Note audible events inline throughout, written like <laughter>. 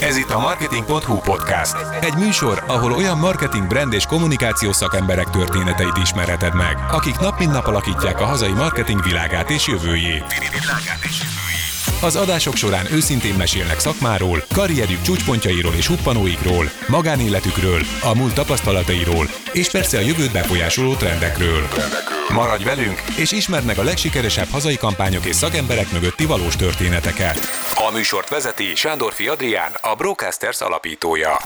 Ez itt a Marketing.hu podcast. Egy műsor, ahol olyan marketing, brand és kommunikációs szakemberek történeteit ismerheted meg, akik nap mint nap alakítják a hazai marketing világát és jövőjét. Az adások során őszintén mesélnek szakmáról, karrierjük csúcspontjairól és huppanóikról, magánéletükről, a múlt tapasztalatairól, és persze a jövőt befolyásoló trendekről. Maradj velünk, és ismerd meg a legsikeresebb hazai kampányok és szakemberek mögötti valós történeteket. A műsort vezeti Sándorfi Adrián, a Brocasters alapítója.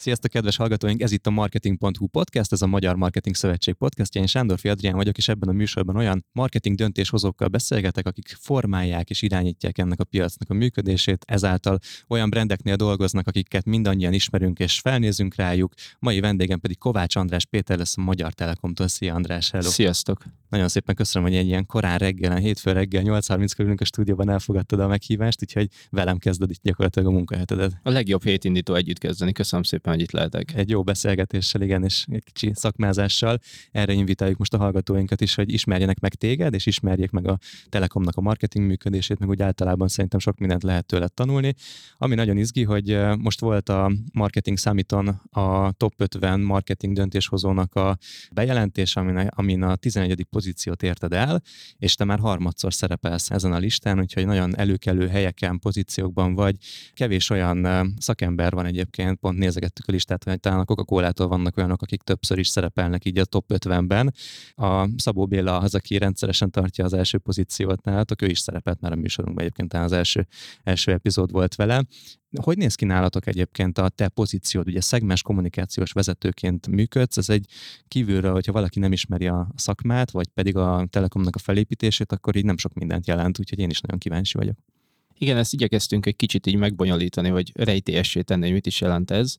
Sziasztok, kedves hallgatóink! Ez itt a Marketing.hu podcast, ez a Magyar Marketing Szövetség podcastja. Én Sándorfi Adrián vagyok, és ebben a műsorban olyan marketing döntéshozókkal beszélgetek, akik formálják és irányítják ennek a piacnak a működését, ezáltal olyan brendeknél dolgoznak, akiket mindannyian ismerünk és felnézünk rájuk. Mai vendégem pedig Kovács András Péter lesz a Magyar Telekomtól. Szia András, hello! Sziasztok! Nagyon szépen köszönöm, hogy egy ilyen korán reggelen, hétfő reggel 8.30 körül a stúdióban elfogadtad a meghívást, úgyhogy velem kezded itt gyakorlatilag a munkahetedet. A legjobb hétindító együtt kezdeni. Köszönöm szépen, hogy itt lehetek. Egy jó beszélgetéssel, igen, és egy kicsi szakmázással. Erre invitáljuk most a hallgatóinkat is, hogy ismerjenek meg téged, és ismerjék meg a Telekomnak a marketing működését, meg úgy általában szerintem sok mindent lehet tőle tanulni. Ami nagyon izgi, hogy most volt a Marketing Summiton a top 50 marketing döntéshozónak a bejelentés, amin, amin a 11 pozíciót érted el, és te már harmadszor szerepelsz ezen a listán, úgyhogy nagyon előkelő helyeken, pozíciókban vagy. Kevés olyan szakember van egyébként, pont nézegettük a listát, hogy talán a Coca-Cola-tól vannak olyanok, akik többször is szerepelnek így a top 50-ben. A Szabó Béla az, aki rendszeresen tartja az első pozíciót nálatok, ő is szerepelt már a műsorunkban, egyébként az első, első epizód volt vele. Hogy néz ki nálatok egyébként a te pozíciód? Ugye szegmens kommunikációs vezetőként működsz, ez egy kívülről, hogyha valaki nem ismeri a szakmát, vagy pedig a Telekomnak a felépítését, akkor így nem sok mindent jelent, úgyhogy én is nagyon kíváncsi vagyok. Igen, ezt igyekeztünk egy kicsit így megbonyolítani, hogy rejtélyessé tenni, hogy mit is jelent ez.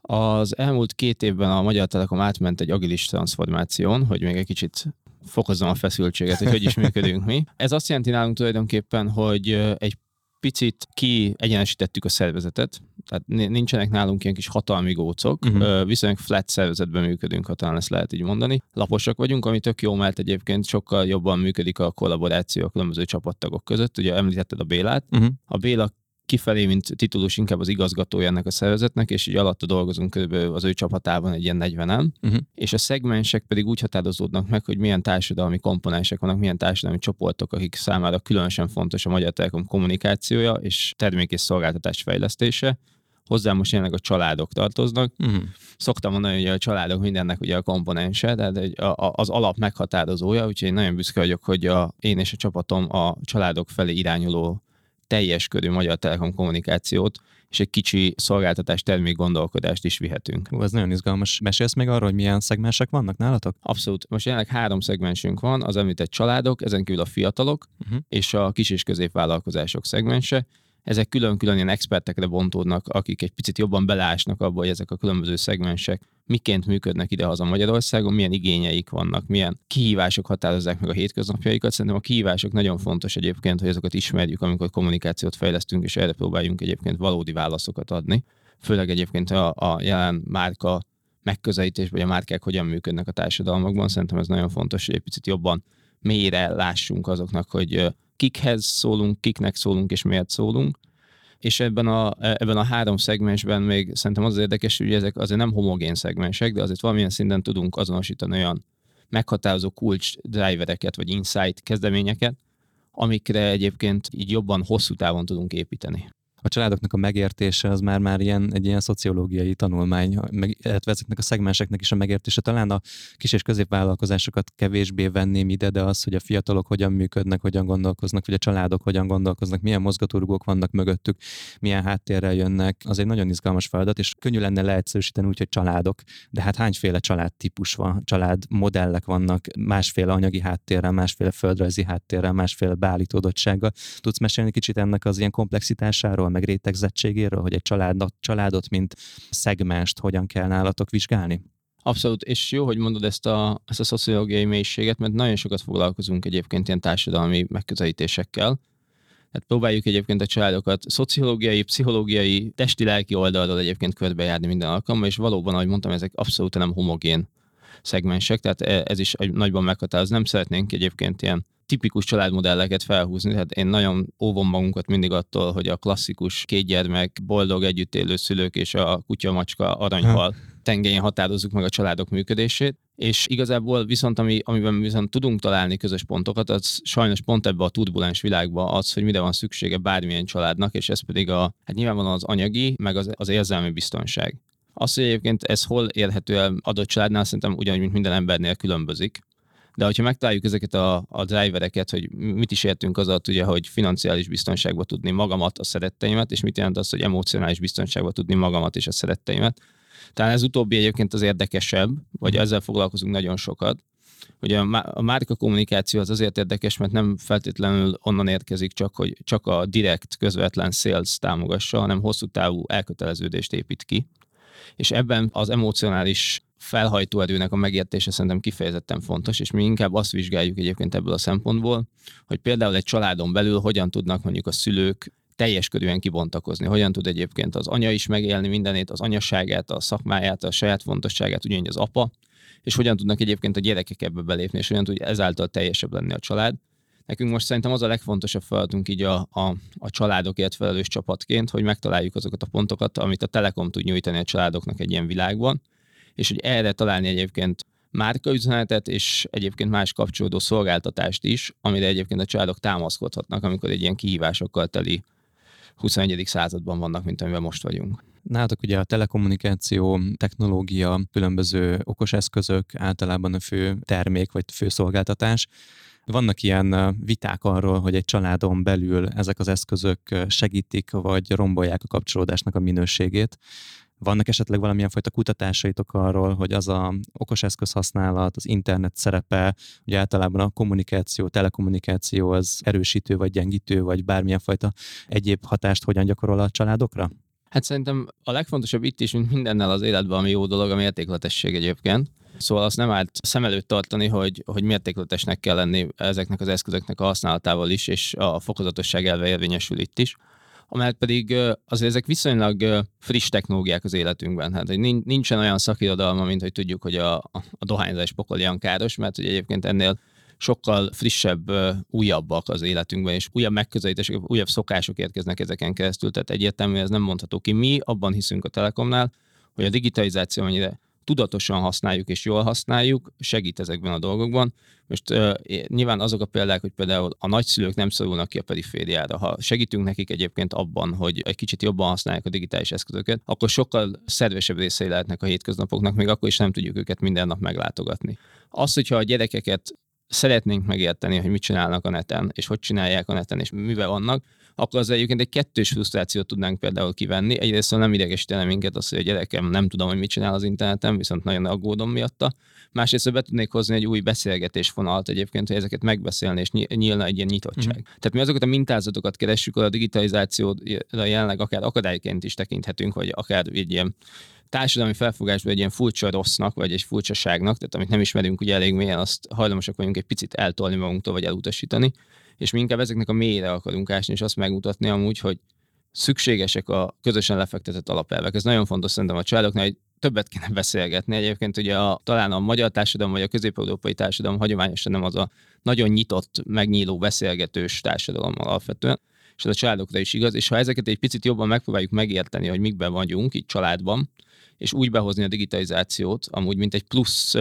Az elmúlt két évben a Magyar Telekom átment egy agilis transformáción, hogy még egy kicsit fokozzam a feszültséget, hogy hogy is működünk mi. Ez azt jelenti nálunk tulajdonképpen, hogy egy picit kiegyenesítettük a szervezetet, tehát nincsenek nálunk ilyen kis hatalmi gócok, uh-huh. viszonylag flat szervezetben működünk, ha talán ezt lehet így mondani. Laposak vagyunk, ami tök jó, mert egyébként sokkal jobban működik a kollaboráció a különböző csapattagok között. Ugye említetted a Bélát. Uh-huh. A Béla kifelé, mint titulus inkább az igazgatója ennek a szervezetnek, és így alatta dolgozunk kb. az ő csapatában egy ilyen 40-en, uh-huh. és a szegmensek pedig úgy határozódnak meg, hogy milyen társadalmi komponensek vannak, milyen társadalmi csoportok, akik számára különösen fontos a Magyar Telekom kommunikációja és termék és szolgáltatás fejlesztése, hozzá most jelenleg a családok tartoznak. Uh-huh. Szoktam mondani, hogy a családok mindennek ugye a komponense, tehát egy, a, a, az alap meghatározója, úgyhogy én nagyon büszke vagyok, hogy a, én és a csapatom a családok felé irányuló teljes körű Magyar Telekom kommunikációt és egy kicsi szolgáltatás termék gondolkodást is vihetünk. Ó, ez nagyon izgalmas. Mesélsz még arról, hogy milyen szegmensek vannak nálatok? Abszolút. Most jelenleg három szegmensünk van, az említett családok, ezen kívül a fiatalok uh-huh. és a kis és középvállalkozások szegmense ezek külön-külön ilyen expertekre bontódnak, akik egy picit jobban belásnak abba, hogy ezek a különböző szegmensek miként működnek idehaza Magyarországon, milyen igényeik vannak, milyen kihívások határozzák meg a hétköznapjaikat. Szerintem a kihívások nagyon fontos egyébként, hogy azokat ismerjük, amikor kommunikációt fejlesztünk, és erre próbáljunk egyébként valódi válaszokat adni. Főleg egyébként a, a jelen márka megközelítés, vagy a márkák hogyan működnek a társadalmakban. Szerintem ez nagyon fontos, hogy egy picit jobban mélyre lássunk azoknak, hogy kikhez szólunk, kiknek szólunk és miért szólunk. És ebben a, ebben a három szegmensben még szerintem az, az érdekes, hogy ezek azért nem homogén szegmensek, de azért valamilyen szinten tudunk azonosítani olyan meghatározó kulcs drivereket vagy insight kezdeményeket, amikre egyébként így jobban hosszú távon tudunk építeni a családoknak a megértése az már már ilyen, egy ilyen szociológiai tanulmány, meg, illetve ezeknek a szegmenseknek is a megértése. Talán a kis és középvállalkozásokat kevésbé venném ide, de az, hogy a fiatalok hogyan működnek, hogyan gondolkoznak, vagy a családok hogyan gondolkoznak, milyen mozgatórugók vannak mögöttük, milyen háttérrel jönnek, az egy nagyon izgalmas feladat, és könnyű lenne leegyszerűsíteni úgy, hogy családok, de hát hányféle családtípus van, család modellek vannak, másféle anyagi háttérrel, másféle földrajzi háttérrel, másféle beállítódottsággal. Tudsz mesélni kicsit ennek az ilyen komplexitásáról? Meg rétegzettségéről, hogy egy családot, családot, mint szegmást hogyan kell nálatok vizsgálni? Abszolút, és jó, hogy mondod ezt a, ezt a szociológiai mélységet, mert nagyon sokat foglalkozunk egyébként ilyen társadalmi megközelítésekkel. Hát próbáljuk egyébként a családokat szociológiai, pszichológiai, testi-lelki oldalról egyébként körbejárni minden alkalommal, és valóban, ahogy mondtam, ezek abszolút nem homogén szegmensek, tehát e, ez is nagyban meghatároz. Nem szeretnénk egyébként ilyen tipikus családmodelleket felhúzni. Tehát én nagyon óvom magunkat mindig attól, hogy a klasszikus két gyermek, boldog együtt élő szülők és a kutya, macska, aranyhal tengelyén határozzuk meg a családok működését, és igazából viszont ami, amiben viszont tudunk találni közös pontokat, az sajnos pont ebbe a turbulens világba az, hogy mire van szüksége bármilyen családnak, és ez pedig a, hát nyilvánvalóan az anyagi, meg az, az érzelmi biztonság. Az, hogy egyébként ez hol érhető el adott családnál, szerintem ugyanúgy, mint minden embernél különbözik. De hogyha megtaláljuk ezeket a, a drivereket, hogy mit is értünk az alatt, ugye, hogy financiális biztonságba tudni magamat, a szeretteimet, és mit jelent az, hogy emocionális biztonságba tudni magamat és a szeretteimet. Talán ez utóbbi egyébként az érdekesebb, vagy mhm. ezzel foglalkozunk nagyon sokat. Ugye a márka kommunikáció az azért érdekes, mert nem feltétlenül onnan érkezik csak, hogy csak a direkt, közvetlen sales támogassa, hanem hosszú távú elköteleződést épít ki. És ebben az emocionális felhajtóerőnek a megértése szerintem kifejezetten fontos, és mi inkább azt vizsgáljuk egyébként ebből a szempontból, hogy például egy családon belül hogyan tudnak mondjuk a szülők teljes körűen kibontakozni. Hogyan tud egyébként az anya is megélni mindenét, az anyaságát, a szakmáját, a saját fontosságát, ugyanígy az apa, és hogyan tudnak egyébként a gyerekek ebbe belépni, és hogyan tud ezáltal teljesebb lenni a család. Nekünk most szerintem az a legfontosabb feladatunk így a, a, a családokért felelős csapatként, hogy megtaláljuk azokat a pontokat, amit a Telekom tud nyújtani a családoknak egy ilyen világban, és hogy erre találni egyébként márkaüzenetet és egyébként más kapcsolódó szolgáltatást is, amire egyébként a családok támaszkodhatnak, amikor egy ilyen kihívásokkal teli 21. században vannak, mint amiben most vagyunk. Nálatok ugye a telekommunikáció, technológia, különböző okos eszközök általában a fő termék vagy fő szolgáltatás. Vannak ilyen viták arról, hogy egy családon belül ezek az eszközök segítik vagy rombolják a kapcsolódásnak a minőségét. Vannak esetleg valamilyen fajta kutatásaitok arról, hogy az a okos eszköz használat, az internet szerepe, hogy általában a kommunikáció, telekommunikáció az erősítő vagy gyengítő, vagy bármilyen fajta egyéb hatást hogyan gyakorol a családokra? Hát szerintem a legfontosabb itt is, mint mindennel az életben, ami jó dolog, a mértékletesség egyébként. Szóval azt nem árt szem előtt tartani, hogy, hogy mértékletesnek kell lenni ezeknek az eszközöknek a használatával is, és a fokozatosság elve érvényesül itt is amelyet pedig azért ezek viszonylag friss technológiák az életünkben. Hát, hogy nincsen olyan szakirodalma, mint hogy tudjuk, hogy a, a dohányzás pokolian káros, mert hogy egyébként ennél sokkal frissebb, újabbak az életünkben, és újabb megközelítések, újabb szokások érkeznek ezeken keresztül, tehát egyértelműen ez nem mondható ki. Mi abban hiszünk a Telekomnál, hogy a digitalizáció mennyire tudatosan használjuk és jól használjuk, segít ezekben a dolgokban. Most uh, nyilván azok a példák, hogy például a nagyszülők nem szorulnak ki a perifériára. Ha segítünk nekik egyébként abban, hogy egy kicsit jobban használják a digitális eszközöket, akkor sokkal szervesebb részei lehetnek a hétköznapoknak, még akkor is nem tudjuk őket minden nap meglátogatni. Az, hogyha a gyerekeket szeretnénk megérteni, hogy mit csinálnak a neten, és hogy csinálják a neten, és mivel vannak, akkor az egyébként egy kettős frusztrációt tudnánk például kivenni. Egyrészt nem idegesítene minket az, hogy a gyerekem nem tudom, hogy mit csinál az interneten, viszont nagyon aggódom miatta. Másrészt be tudnék hozni egy új beszélgetésfonalat egyébként, hogy ezeket megbeszélni, és nyílna egy ilyen nyitottság. Mm. Tehát mi azokat a mintázatokat keressük, a digitalizációra jelenleg akár akadályként is tekinthetünk, vagy akár egy ilyen társadalmi felfogásban egy ilyen furcsa rossznak, vagy egy furcsaságnak, tehát amit nem ismerünk ugye elég mélyen, azt hajlamosak vagyunk egy picit eltolni magunktól, vagy elutasítani, és mi inkább ezeknek a mélyre akarunk ásni, és azt megmutatni amúgy, hogy szükségesek a közösen lefektetett alapelvek. Ez nagyon fontos szerintem a családoknál, hogy többet kéne <laughs> beszélgetni. Egyébként ugye a, talán a magyar társadalom vagy a közép-európai társadalom hagyományosan nem az a nagyon nyitott, megnyíló, beszélgetős társadalom alapvetően, és ez a családokra is igaz, és ha ezeket egy picit jobban megpróbáljuk megérteni, hogy mikben vagyunk, itt családban, és úgy behozni a digitalizációt, amúgy mint egy plusz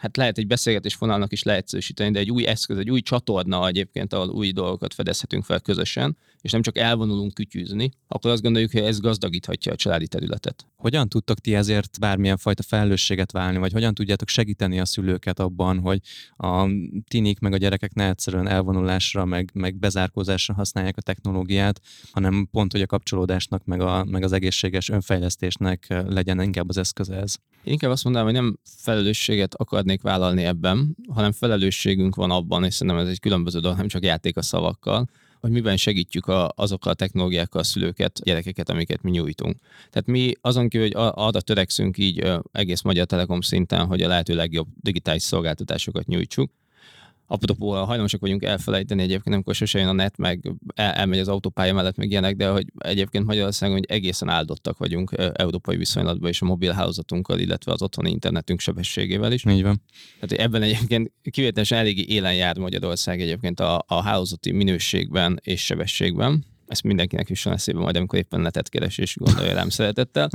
hát lehet egy beszélgetés vonalnak is leegyszerűsíteni, de egy új eszköz, egy új csatorna egyébként, ahol új dolgokat fedezhetünk fel közösen, és nem csak elvonulunk kütyűzni, akkor azt gondoljuk, hogy ez gazdagíthatja a családi területet. Hogyan tudtok ti ezért bármilyen fajta felelősséget válni, vagy hogyan tudjátok segíteni a szülőket abban, hogy a tinik meg a gyerekek ne egyszerűen elvonulásra, meg, meg bezárkózásra használják a technológiát, hanem pont, hogy a kapcsolódásnak, meg, a, meg az egészséges önfejlesztésnek legyen inkább az eszköze ez? Én inkább azt mondanám, hogy nem felelősséget akarnék vállalni ebben, hanem felelősségünk van abban, és szerintem ez egy különböző dolog, nem csak játék a szavakkal, hogy miben segítjük a, azokkal a technológiákkal a szülőket, gyerekeket, amiket mi nyújtunk. Tehát mi azon kívül, hogy arra törekszünk így egész Magyar Telekom szinten, hogy a lehető legjobb digitális szolgáltatásokat nyújtsuk, apropó, hajlamosak vagyunk elfelejteni egyébként, amikor sose jön a net, meg el, elmegy az autópálya mellett, meg ilyenek, de hogy egyébként Magyarországon hogy egészen áldottak vagyunk európai viszonylatban és a mobil hálózatunkkal, illetve az otthoni internetünk sebességével is. Így van. Tehát ebben egyébként kivételesen eléggé élen jár Magyarország egyébként a, a hálózati minőségben és sebességben ezt mindenkinek jusson eszébe majd, amikor éppen netet keres és gondolja rám szeretettel.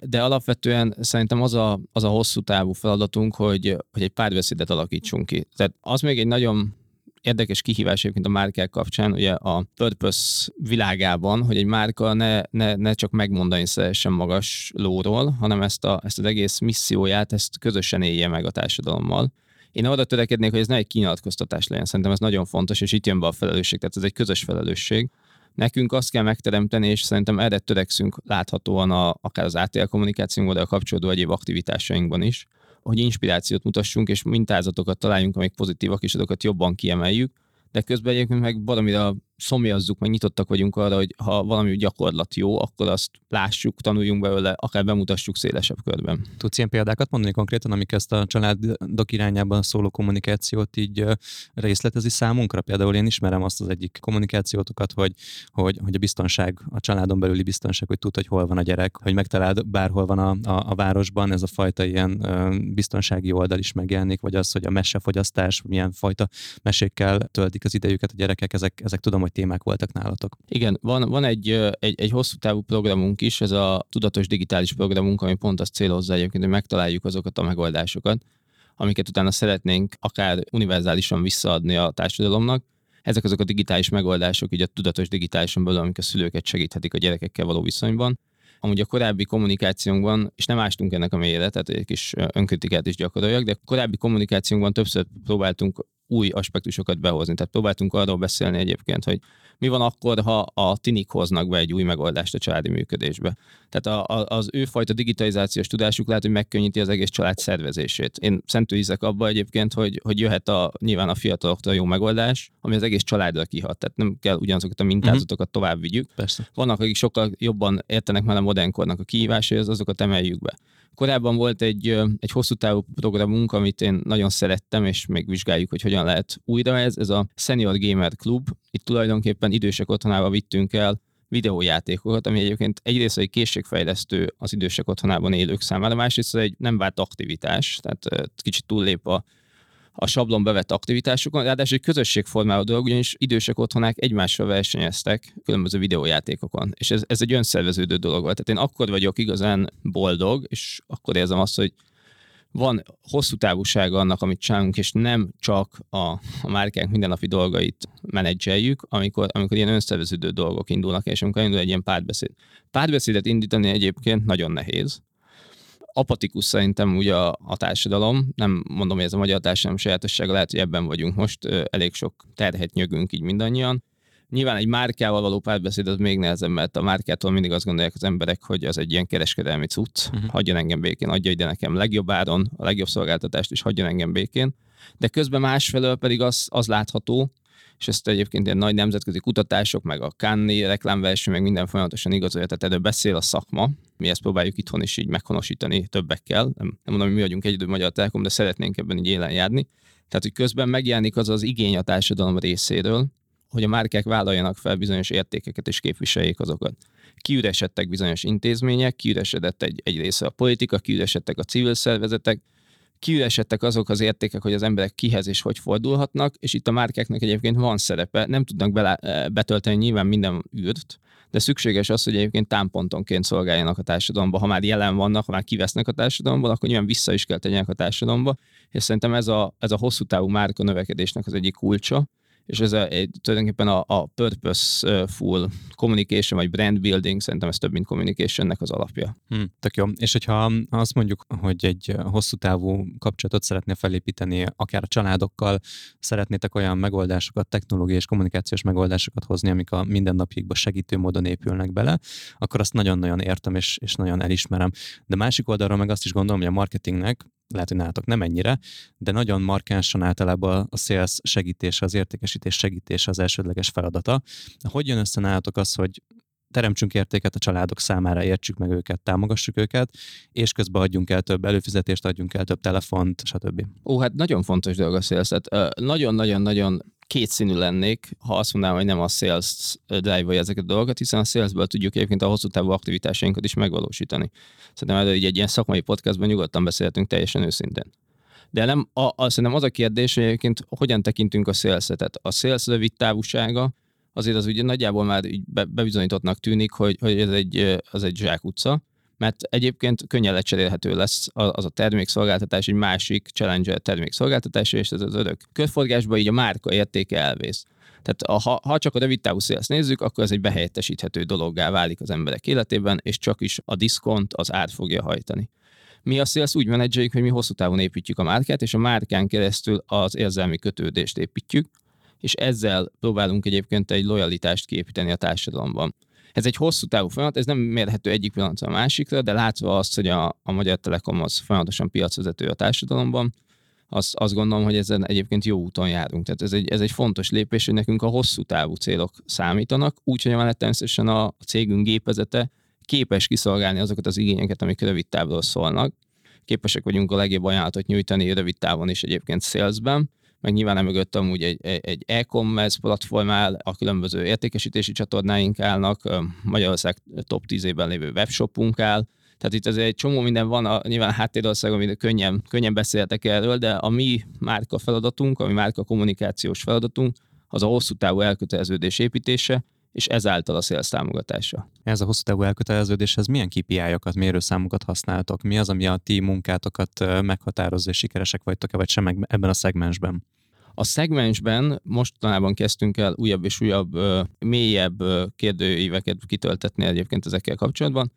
De alapvetően szerintem az a, az a hosszú távú feladatunk, hogy, hogy egy párbeszédet alakítsunk ki. Tehát az még egy nagyon érdekes kihívás egyébként a márkák kapcsán, ugye a purpose világában, hogy egy márka ne, ne, ne csak megmondani szeressen magas lóról, hanem ezt, a, ezt az egész misszióját, ezt közösen élje meg a társadalommal. Én arra törekednék, hogy ez ne egy kinyilatkoztatás legyen. Szerintem ez nagyon fontos, és itt jön be a felelősség, tehát ez egy közös felelősség. Nekünk azt kell megteremteni, és szerintem erre törekszünk láthatóan a, akár az ATL kommunikációnkban, de a kapcsolódó egyéb aktivitásainkban is, hogy inspirációt mutassunk, és mintázatokat találjunk, amik pozitívak, és azokat jobban kiemeljük, de közben egyébként meg valamire szomjazzuk, meg nyitottak vagyunk arra, hogy ha valami gyakorlat jó, akkor azt lássuk, tanuljunk belőle, akár bemutassuk szélesebb körben. Tudsz ilyen példákat mondani konkrétan, amik ezt a családok irányában szóló kommunikációt így részletezi számunkra? Például én ismerem azt az egyik kommunikációtokat, hogy, hogy, hogy a biztonság, a családon belüli biztonság, hogy tud, hogy hol van a gyerek, hogy megtaláld bárhol van a, a, a városban, ez a fajta ilyen biztonsági oldal is megjelenik, vagy az, hogy a mesefogyasztás, milyen fajta mesékkel töltik az idejüket a gyerekek, ezek, ezek tudom, hogy hogy témák voltak nálatok. Igen, van, van egy, egy, egy hosszú távú programunk is, ez a tudatos digitális programunk, ami pont azt célozza egyébként, hogy megtaláljuk azokat a megoldásokat, amiket utána szeretnénk akár univerzálisan visszaadni a társadalomnak. Ezek azok a digitális megoldások, így a tudatos digitálisan belül, amik a szülőket segíthetik a gyerekekkel való viszonyban. Amúgy a korábbi kommunikációnkban, és nem ástunk ennek a mélyre, tehát egy kis önkritikát is gyakoroljak, de korábbi kommunikációnkban többször próbáltunk új aspektusokat behozni. Tehát próbáltunk arról beszélni egyébként, hogy mi van akkor, ha a tinik hoznak be egy új megoldást a családi működésbe. Tehát a, a, az ő fajta digitalizációs tudásuk lehet, hogy megkönnyíti az egész család szervezését. Én szentül hiszek abba egyébként, hogy, hogy jöhet a, nyilván a fiataloktól jó megoldás, ami az egész családra kihat. Tehát nem kell ugyanazokat a mintázatokat uh-huh. tovább vigyük. Persze. Vannak, akik sokkal jobban értenek már a modernkornak a kihívásaihoz, azokat emeljük be. Korábban volt egy, egy hosszú távú programunk, amit én nagyon szerettem, és még vizsgáljuk, hogy hogyan lehet újra ez. Ez a Senior Gamer Club. Itt tulajdonképpen idősek otthonába vittünk el videójátékokat, ami egyébként egyrészt egy készségfejlesztő az idősek otthonában élők számára, másrészt egy nem vált aktivitás, tehát kicsit túllép a a sablon bevett aktivitásokon, ráadásul egy közösségformáló dolog, ugyanis idősek otthonák egymással versenyeztek különböző videójátékokon, és ez, ez egy önszerveződő dolog volt. Tehát én akkor vagyok igazán boldog, és akkor érzem azt, hogy van hosszú távúsága annak, amit csinálunk, és nem csak a, a márkánk mindennapi dolgait menedzseljük, amikor, amikor ilyen önszerveződő dolgok indulnak, és amikor indul egy ilyen párbeszéd. Párbeszédet indítani egyébként nagyon nehéz, apatikus szerintem ugye a, a társadalom, nem mondom, hogy ez a magyar társadalom sajátossága, lehet, hogy ebben vagyunk most, elég sok terhet nyögünk így mindannyian. Nyilván egy márkával való párbeszéd az még nehezebb, mert a márkától mindig azt gondolják az emberek, hogy az egy ilyen kereskedelmi cucc, uh-huh. hagyjon engem békén, adja ide nekem legjobb áron a legjobb szolgáltatást, és hagyjon engem békén. De közben másfelől pedig az, az látható, és ezt egyébként ilyen nagy nemzetközi kutatások, meg a Cannes reklámverseny, meg minden folyamatosan igazolja, tehát erről beszél a szakma, mi ezt próbáljuk itthon is így meghonosítani többekkel. Nem, nem mondom, hogy mi vagyunk egyedül Magyar Telekom, de szeretnénk ebben így élen járni. Tehát, hogy közben megjelenik az az igény a társadalom részéről, hogy a márkák vállaljanak fel bizonyos értékeket és képviseljék azokat. Kiüresedtek bizonyos intézmények, kiüresedett egy, egy része a politika, kiüresedtek a civil szervezetek, kiüresedtek azok az értékek, hogy az emberek kihez és hogy fordulhatnak, és itt a márkáknak egyébként van szerepe, nem tudnak bele, eh, betölteni nyilván minden űrt, de szükséges az, hogy egyébként támpontonként szolgáljanak a társadalomba. Ha már jelen vannak, ha már kivesznek a társadalomból, akkor nyilván vissza is kell tegyenek a társadalomba, és szerintem ez a, ez a hosszú távú márka növekedésnek az egyik kulcsa, és ez a, egy, tulajdonképpen a, a purposeful communication, vagy brand building, szerintem ez több, mint communicationnek az alapja. Hmm, tök jó. És hogyha azt mondjuk, hogy egy hosszú távú kapcsolatot szeretnél felépíteni, akár a családokkal, szeretnétek olyan megoldásokat, technológiai és kommunikációs megoldásokat hozni, amik a mindennapjikba segítő módon épülnek bele, akkor azt nagyon-nagyon értem és, és nagyon elismerem. De másik oldalról meg azt is gondolom, hogy a marketingnek lehet, hogy nálatok nem ennyire, de nagyon markánsan általában a sales segítése, az értékesítés segítése az elsődleges feladata. Hogy jön össze nálatok az, hogy teremtsünk értéket a családok számára, értsük meg őket, támogassuk őket, és közben adjunk el több előfizetést, adjunk el több telefont, stb. Ó, hát nagyon fontos dolog a. Tehát nagyon-nagyon-nagyon kétszínű lennék, ha azt mondanám, hogy nem a sales drive ezeket a dolgokat, hiszen a salesből tudjuk egyébként a hosszú távú aktivitásainkat is megvalósítani. Szerintem erről így egy ilyen szakmai podcastban nyugodtan beszélhetünk teljesen őszintén. De nem, a, a, szerintem az a kérdés, hogy egyébként hogyan tekintünk a szélszetet. A sales rövid távúsága, azért az ugye nagyjából már így be, bebizonyítottnak tűnik, hogy, hogy ez egy, az egy zsákutca, mert egyébként könnyen lecserélhető lesz az a termékszolgáltatás egy másik challenge termékszolgáltatás, és ez az örök körforgásban így a márka értéke elvész. Tehát ha, ha csak a rövid távú sales nézzük, akkor ez egy behelyettesíthető dologgá válik az emberek életében, és csak is a diszkont, az ár fogja hajtani. Mi a sales úgy menedzseljük, hogy mi hosszú távon építjük a márkát, és a márkán keresztül az érzelmi kötődést építjük, és ezzel próbálunk egyébként egy lojalitást kiépíteni a társadalomban. Ez egy hosszú távú folyamat, ez nem mérhető egyik pillanatra a másikra, de látva azt, hogy a, a Magyar Telekom az folyamatosan piacvezető a társadalomban, azt, azt gondolom, hogy ezen egyébként jó úton járunk. Tehát ez egy, ez egy fontos lépés, hogy nekünk a hosszú távú célok számítanak, úgyhogy mellett természetesen a, a cégünk gépezete képes kiszolgálni azokat az igényeket, amik rövid távról szólnak. Képesek vagyunk a legjobb ajánlatot nyújtani rövid távon is egyébként salesben, meg nyilván emögött amúgy egy, egy e-commerce platform áll, a különböző értékesítési csatornáink állnak, Magyarország top 10-ében lévő webshopunk áll, tehát itt azért egy csomó minden van, a, nyilván háttérország, amit könnyen, könnyen beszéltek erről, de a mi márka feladatunk, a mi márka kommunikációs feladatunk, az a hosszú távú elköteleződés építése, és ezáltal a sales támogatása. Ez a hosszú távú elköteleződéshez milyen KPI-okat, mérőszámokat használtok? Mi az, ami a ti munkátokat meghatározza, és sikeresek vagytok-e, vagy sem ebben a szegmensben? A szegmensben mostanában kezdtünk el újabb és újabb, mélyebb kérdőíveket kitöltetni egyébként ezekkel kapcsolatban,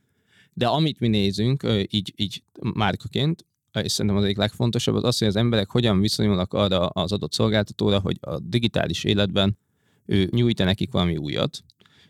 de amit mi nézünk, így, így márkaként, és szerintem az egyik legfontosabb az az, hogy az emberek hogyan viszonyulnak arra az adott szolgáltatóra, hogy a digitális életben ő nyújt nekik valami újat,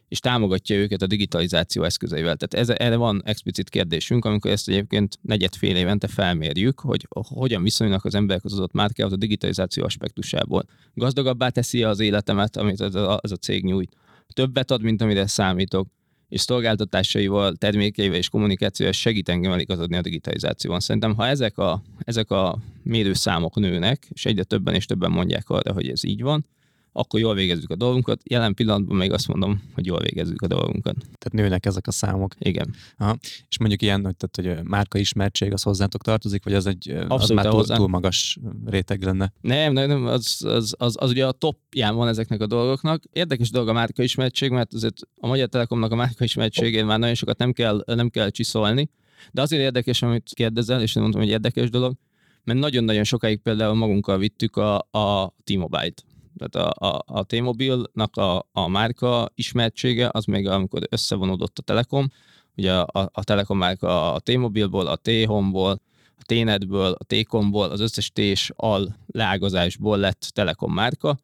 és támogatja őket a digitalizáció eszközeivel. Tehát ez, erre van explicit kérdésünk, amikor ezt egyébként negyedfél évente felmérjük, hogy hogyan viszonyulnak az emberek az adott márkához a digitalizáció aspektusából. Gazdagabbá teszi az életemet, amit ez a, ez a cég nyújt. Többet ad, mint amire számítok és szolgáltatásaival, termékeivel és kommunikációval segít engem eligazodni a digitalizációban. Szerintem, ha ezek a, ezek a mérőszámok nőnek, és egyre többen és többen mondják arra, hogy ez így van, akkor jól végezzük a dolgunkat. Jelen pillanatban még azt mondom, hogy jól végezzük a dolgunkat. Tehát nőnek ezek a számok. Igen. Aha. És mondjuk ilyen, hogy, tehát, hogy márka ismertség az hozzátok tartozik, vagy az egy Abszolút az már túl, túl, magas réteg lenne? Nem, nem, nem az, az, az, az, ugye a topján van ezeknek a dolgoknak. Érdekes dolog a márka ismertség, mert azért a Magyar Telekomnak a márka ismertségén már nagyon sokat nem kell, nem kell csiszolni. De azért érdekes, amit kérdezel, és nem mondtam, hogy érdekes dolog, mert nagyon-nagyon sokáig például magunkkal vittük a, a T-Mobile-t tehát a, a, a T-Mobile-nak a, a márka ismertsége, az még amikor összevonódott a Telekom, ugye a, a Telekom márka a T-Mobile-ból, a T-Home-ból, a T-Netből, a T-Comból, az összes T-s al lágazásból lett Telekom márka,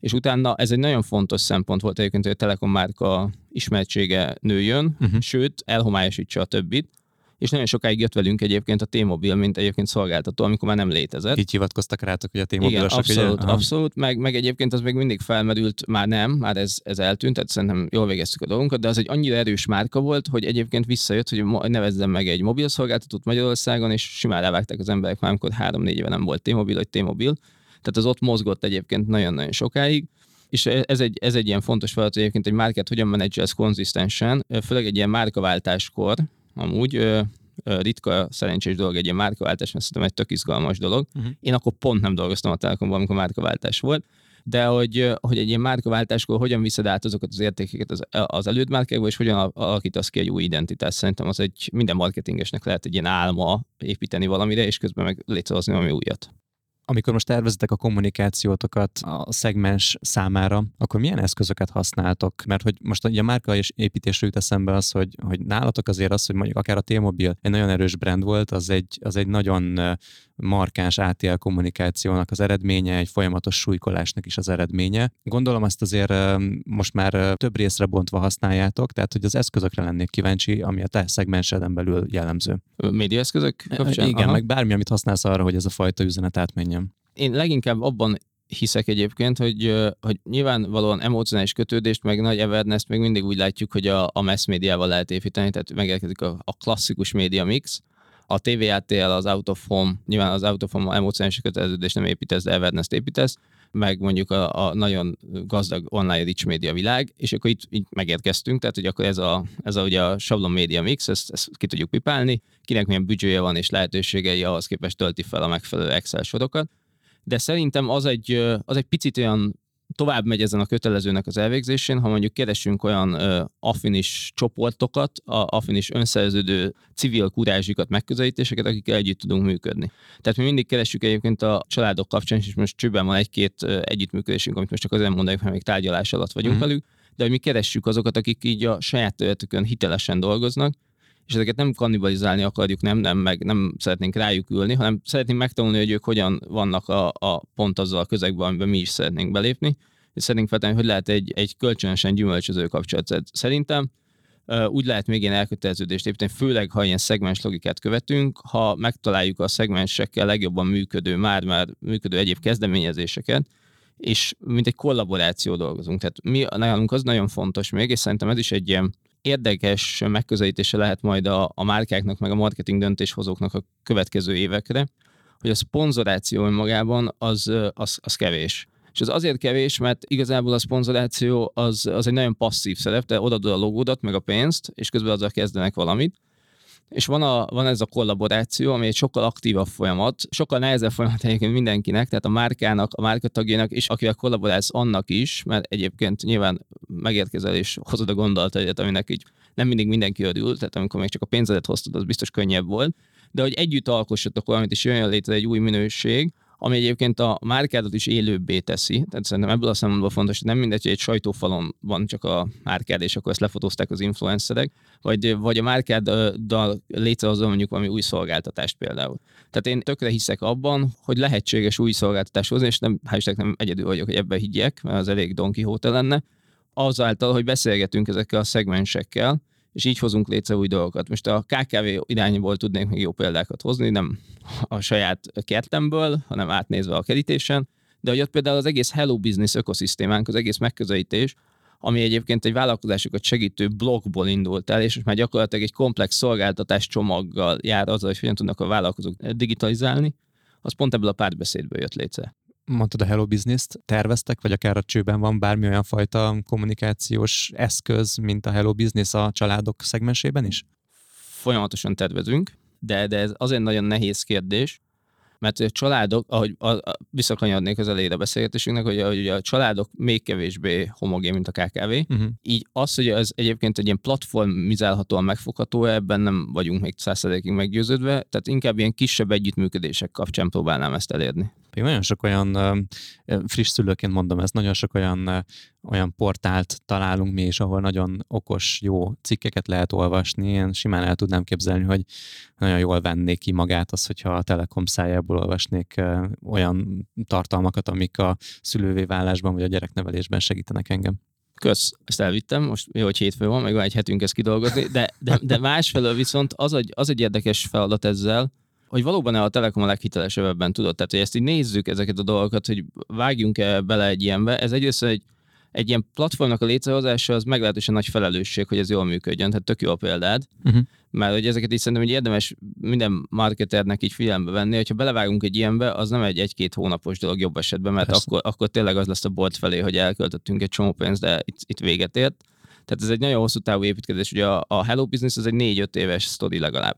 és utána ez egy nagyon fontos szempont volt egyébként, hogy a Telekom márka ismertsége nőjön, uh-huh. sőt, elhomályosítsa a többit, és nagyon sokáig jött velünk egyébként a T-Mobile, mint egyébként szolgáltató, amikor már nem létezett. Így hivatkoztak rátok, hogy a T-Mobile Igen, abszolút, ugye? abszolút, meg, meg egyébként az még mindig felmerült, már nem, már ez, ez eltűnt, tehát szerintem jól végeztük a dolgunkat, de az egy annyira erős márka volt, hogy egyébként visszajött, hogy nevezzem meg egy mobil szolgáltatót Magyarországon, és simán levágták az emberek már, amikor három-négy éve nem volt T-Mobile, vagy T-Mobile. Tehát az ott mozgott egyébként nagyon-nagyon sokáig és ez egy, ez egy ilyen fontos feladat, hogy egyébként egy márkát hogyan menedzselsz konzisztensen, főleg egy ilyen márkaváltáskor, amúgy ritka, szerencsés dolog egy ilyen márkaváltás, mert szerintem egy tök izgalmas dolog. Uh-huh. Én akkor pont nem dolgoztam a Telekomban, amikor márkaváltás volt, de hogy, hogy egy ilyen márkaváltáskor hogyan viszed át azokat az értékeket az, az elődmárkákba, és hogyan alakítasz ki egy új identitást. Szerintem az egy minden marketingesnek lehet egy ilyen álma építeni valamire, és közben meg létrehozni valami újat. Amikor most tervezitek a kommunikációtokat a szegmens számára, akkor milyen eszközöket használtok? Mert hogy most a márka és építésről jut eszembe az, hogy, hogy nálatok azért az, hogy mondjuk akár a T-Mobile egy nagyon erős brand volt, az egy, az egy nagyon markáns ATL kommunikációnak az eredménye, egy folyamatos súlykolásnak is az eredménye. Gondolom azt azért most már több részre bontva használjátok, tehát hogy az eszközökre lennék kíváncsi, ami a te szegmenseden belül jellemző. eszközök kapcsán? Igen, Aha. meg bármi, amit használsz arra, hogy ez a fajta üzenet átmenjen. Én leginkább abban hiszek egyébként, hogy, hogy nyilvánvalóan emocionális kötődést, meg nagy awareness még mindig úgy látjuk, hogy a, a mass médiával lehet építeni, tehát megérkezik a, a klasszikus média mix, a TVATL, az out of home, nyilván az out of home emocionális köteleződést nem építesz, de awareness építesz, meg mondjuk a, a nagyon gazdag online rich média világ, és akkor itt így megérkeztünk, tehát hogy akkor ez a, ez a, ugye a sablon média mix, ezt, ezt ki tudjuk pipálni, kinek milyen büdzséje van és lehetőségei, ahhoz képest tölti fel a megfelelő Excel sorokat. De szerintem az egy, az egy picit olyan tovább megy ezen a kötelezőnek az elvégzésén, ha mondjuk keresünk olyan uh, affinis csoportokat, a affinis önszerződő civil kurázsikat, megközelítéseket, akikkel együtt tudunk működni. Tehát mi mindig keresünk egyébként a családok kapcsán, és most csőben van egy-két uh, együttműködésünk, amit most csak azért mondjuk, mert még tárgyalás alatt vagyunk mm. velük, de hogy mi keressük azokat, akik így a saját területükön hitelesen dolgoznak, és ezeket nem kannibalizálni akarjuk, nem, nem, meg nem szeretnénk rájuk ülni, hanem szeretnénk megtanulni, hogy ők hogyan vannak a, a pont azzal a közegben, amiben mi is szeretnénk belépni, és szeretnénk feltenni, hogy lehet egy, egy kölcsönösen gyümölcsöző kapcsolat. Szerintem úgy lehet még ilyen elköteleződést építeni, főleg ha ilyen szegmens logikát követünk, ha megtaláljuk a szegmensekkel legjobban működő, már-már működő egyéb kezdeményezéseket, és mint egy kollaboráció dolgozunk. Tehát mi nálunk az nagyon fontos még, és szerintem ez is egy ilyen érdekes megközelítése lehet majd a, a márkáknak, meg a marketing döntéshozóknak a következő évekre, hogy a szponzoráció önmagában az, az, az kevés. És ez azért kevés, mert igazából a szponzoráció az, az egy nagyon passzív szerep, te odaadod a logódat, meg a pénzt, és közben azzal kezdenek valamit és van, a, van ez a kollaboráció, ami egy sokkal aktívabb folyamat, sokkal nehezebb folyamat egyébként mindenkinek, tehát a márkának, a márkatagjának, és akivel kollaborálsz annak is, mert egyébként nyilván megérkezel és hozod a gondolataidat, aminek így nem mindig mindenki örül, tehát amikor még csak a pénzedet hoztad, az biztos könnyebb volt, de hogy együtt alkossatok valamit, és jöjjön létre egy új minőség, ami egyébként a márkádat is élőbbé teszi. Tehát szerintem ebből a szempontból fontos, hogy nem mindegy, hogy egy sajtófalon van csak a márkád, és akkor ezt lefotózták az influencerek, vagy, vagy a márkáddal létrehozom mondjuk valami új szolgáltatást például. Tehát én tökre hiszek abban, hogy lehetséges új szolgáltatást hozni, és nem, hál' nem egyedül vagyok, hogy ebbe higgyek, mert az elég Don Quixote lenne, azáltal, hogy beszélgetünk ezekkel a szegmensekkel, és így hozunk létre új dolgokat. Most a KKV irányból tudnék még jó példákat hozni, nem a saját kertemből, hanem átnézve a kerítésen, de hogy ott például az egész Hello Business ökoszisztémánk, az egész megközelítés, ami egyébként egy vállalkozásokat segítő blogból indult el, és most már gyakorlatilag egy komplex szolgáltatás csomaggal jár azzal, hogy hogyan tudnak a vállalkozók digitalizálni, az pont ebből a párbeszédből jött létre mondtad a Hello Business-t, terveztek, vagy akár a csőben van bármi olyan fajta kommunikációs eszköz, mint a Hello Business a családok szegmensében is? Folyamatosan tervezünk, de, de ez azért nagyon nehéz kérdés, mert a családok, ahogy a, a, visszakanyarnék az elejére a beszélgetésünknek, hogy, hogy a családok még kevésbé homogén, mint a KKV. Uh-huh. Mhm. Így az, hogy ez egyébként egy ilyen platformizálhatóan megfogható, ebben nem vagyunk még százszerzékig meggyőződve, tehát inkább ilyen kisebb együttműködések kapcsán próbálnám ezt elérni. Még nagyon sok olyan, friss szülőként mondom ezt, nagyon sok olyan, olyan portált találunk mi is, ahol nagyon okos, jó cikkeket lehet olvasni. Én simán el tudnám képzelni, hogy nagyon jól vennék ki magát az, hogyha a Telekom szájából olvasnék olyan tartalmakat, amik a szülővé válásban vagy a gyereknevelésben segítenek engem. Kösz, ezt elvittem, most jó, hogy hétfő van, meg van egy hetünk ezt kidolgozni, de, de, de másfelől viszont az egy, az egy érdekes feladat ezzel, hogy valóban a Telekom a leghitelesebb ebben tudod. Tehát, hogy ezt így nézzük ezeket a dolgokat, hogy vágjunk-e bele egy ilyenbe. Ez egyrészt egy, egy ilyen platformnak a létrehozása az meglehetősen nagy felelősség, hogy ez jól működjön. Tehát tök jó a példád. Uh-huh. Mert hogy ezeket így szerintem hogy érdemes minden marketernek így figyelembe venni, hogyha belevágunk egy ilyenbe, az nem egy egy-két hónapos dolog jobb esetben, mert akkor, akkor tényleg az lesz a bolt felé, hogy elköltöttünk egy csomó pénzt, de itt, itt véget ért. Tehát ez egy nagyon hosszú távú építkezés. Ugye a, a Hello Business az egy négy-öt éves sztori legalább.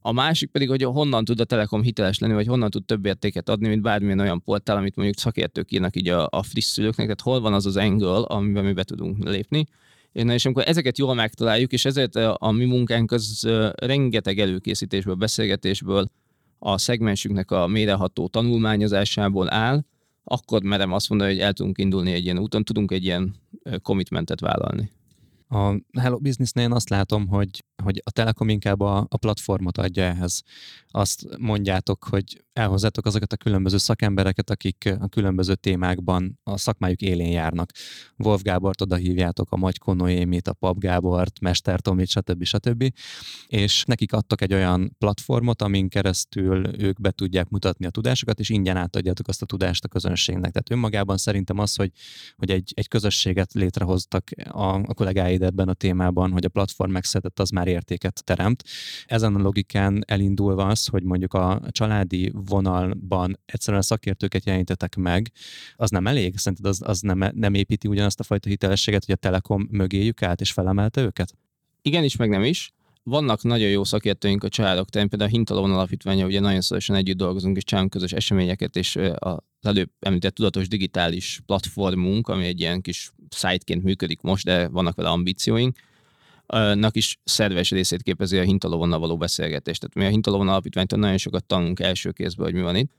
A másik pedig, hogy honnan tud a Telekom hiteles lenni, vagy honnan tud több értéket adni, mint bármilyen olyan portál, amit mondjuk szakértők írnak így a, a friss szülőknek, tehát hol van az az angle, amiben mi be tudunk lépni. És amikor ezeket jól megtaláljuk, és ezért a, a mi munkánk az rengeteg előkészítésből, beszélgetésből, a szegmensünknek a méreható tanulmányozásából áll, akkor merem azt mondani, hogy el tudunk indulni egy ilyen úton, tudunk egy ilyen commitmentet vállalni. A Hello Business-nél azt látom, hogy hogy a Telekom inkább a, a platformot adja ehhez. Azt mondjátok, hogy elhozzátok azokat a különböző szakembereket, akik a különböző témákban a szakmájuk élén járnak. Wolf Gábort oda hívjátok, a Magyko Noémit, a Pap Gábort, Mester Tomit, stb. stb. És nekik adtak egy olyan platformot, amin keresztül ők be tudják mutatni a tudásokat, és ingyen átadjátok azt a tudást a közönségnek. Tehát önmagában szerintem az, hogy, hogy egy, egy közösséget létrehoztak a, a kollégáid ebben a témában, hogy a platform megszedett, az már értéket teremt. Ezen a logikán elindulva az, hogy mondjuk a családi vonalban egyszerűen a szakértőket jelenítetek meg, az nem elég? Szerinted az, az nem, nem építi ugyanazt a fajta hitelességet, hogy a Telekom mögéjük állt és felemelte őket? Igen is, meg nem is. Vannak nagyon jó szakértőink a családok terén, például a Hintalón Alapítványa, ugye nagyon szorosan együtt dolgozunk, és csinálunk közös eseményeket, és az előbb említett tudatos digitális platformunk, ami egy ilyen kis szájtként működik most, de vannak vele ambícióink, nak is szerves részét képezi a Hintalovonnal való beszélgetés. Tehát mi a Hintalovon alapítványtól nagyon sokat tanulunk első kézből, hogy mi van itt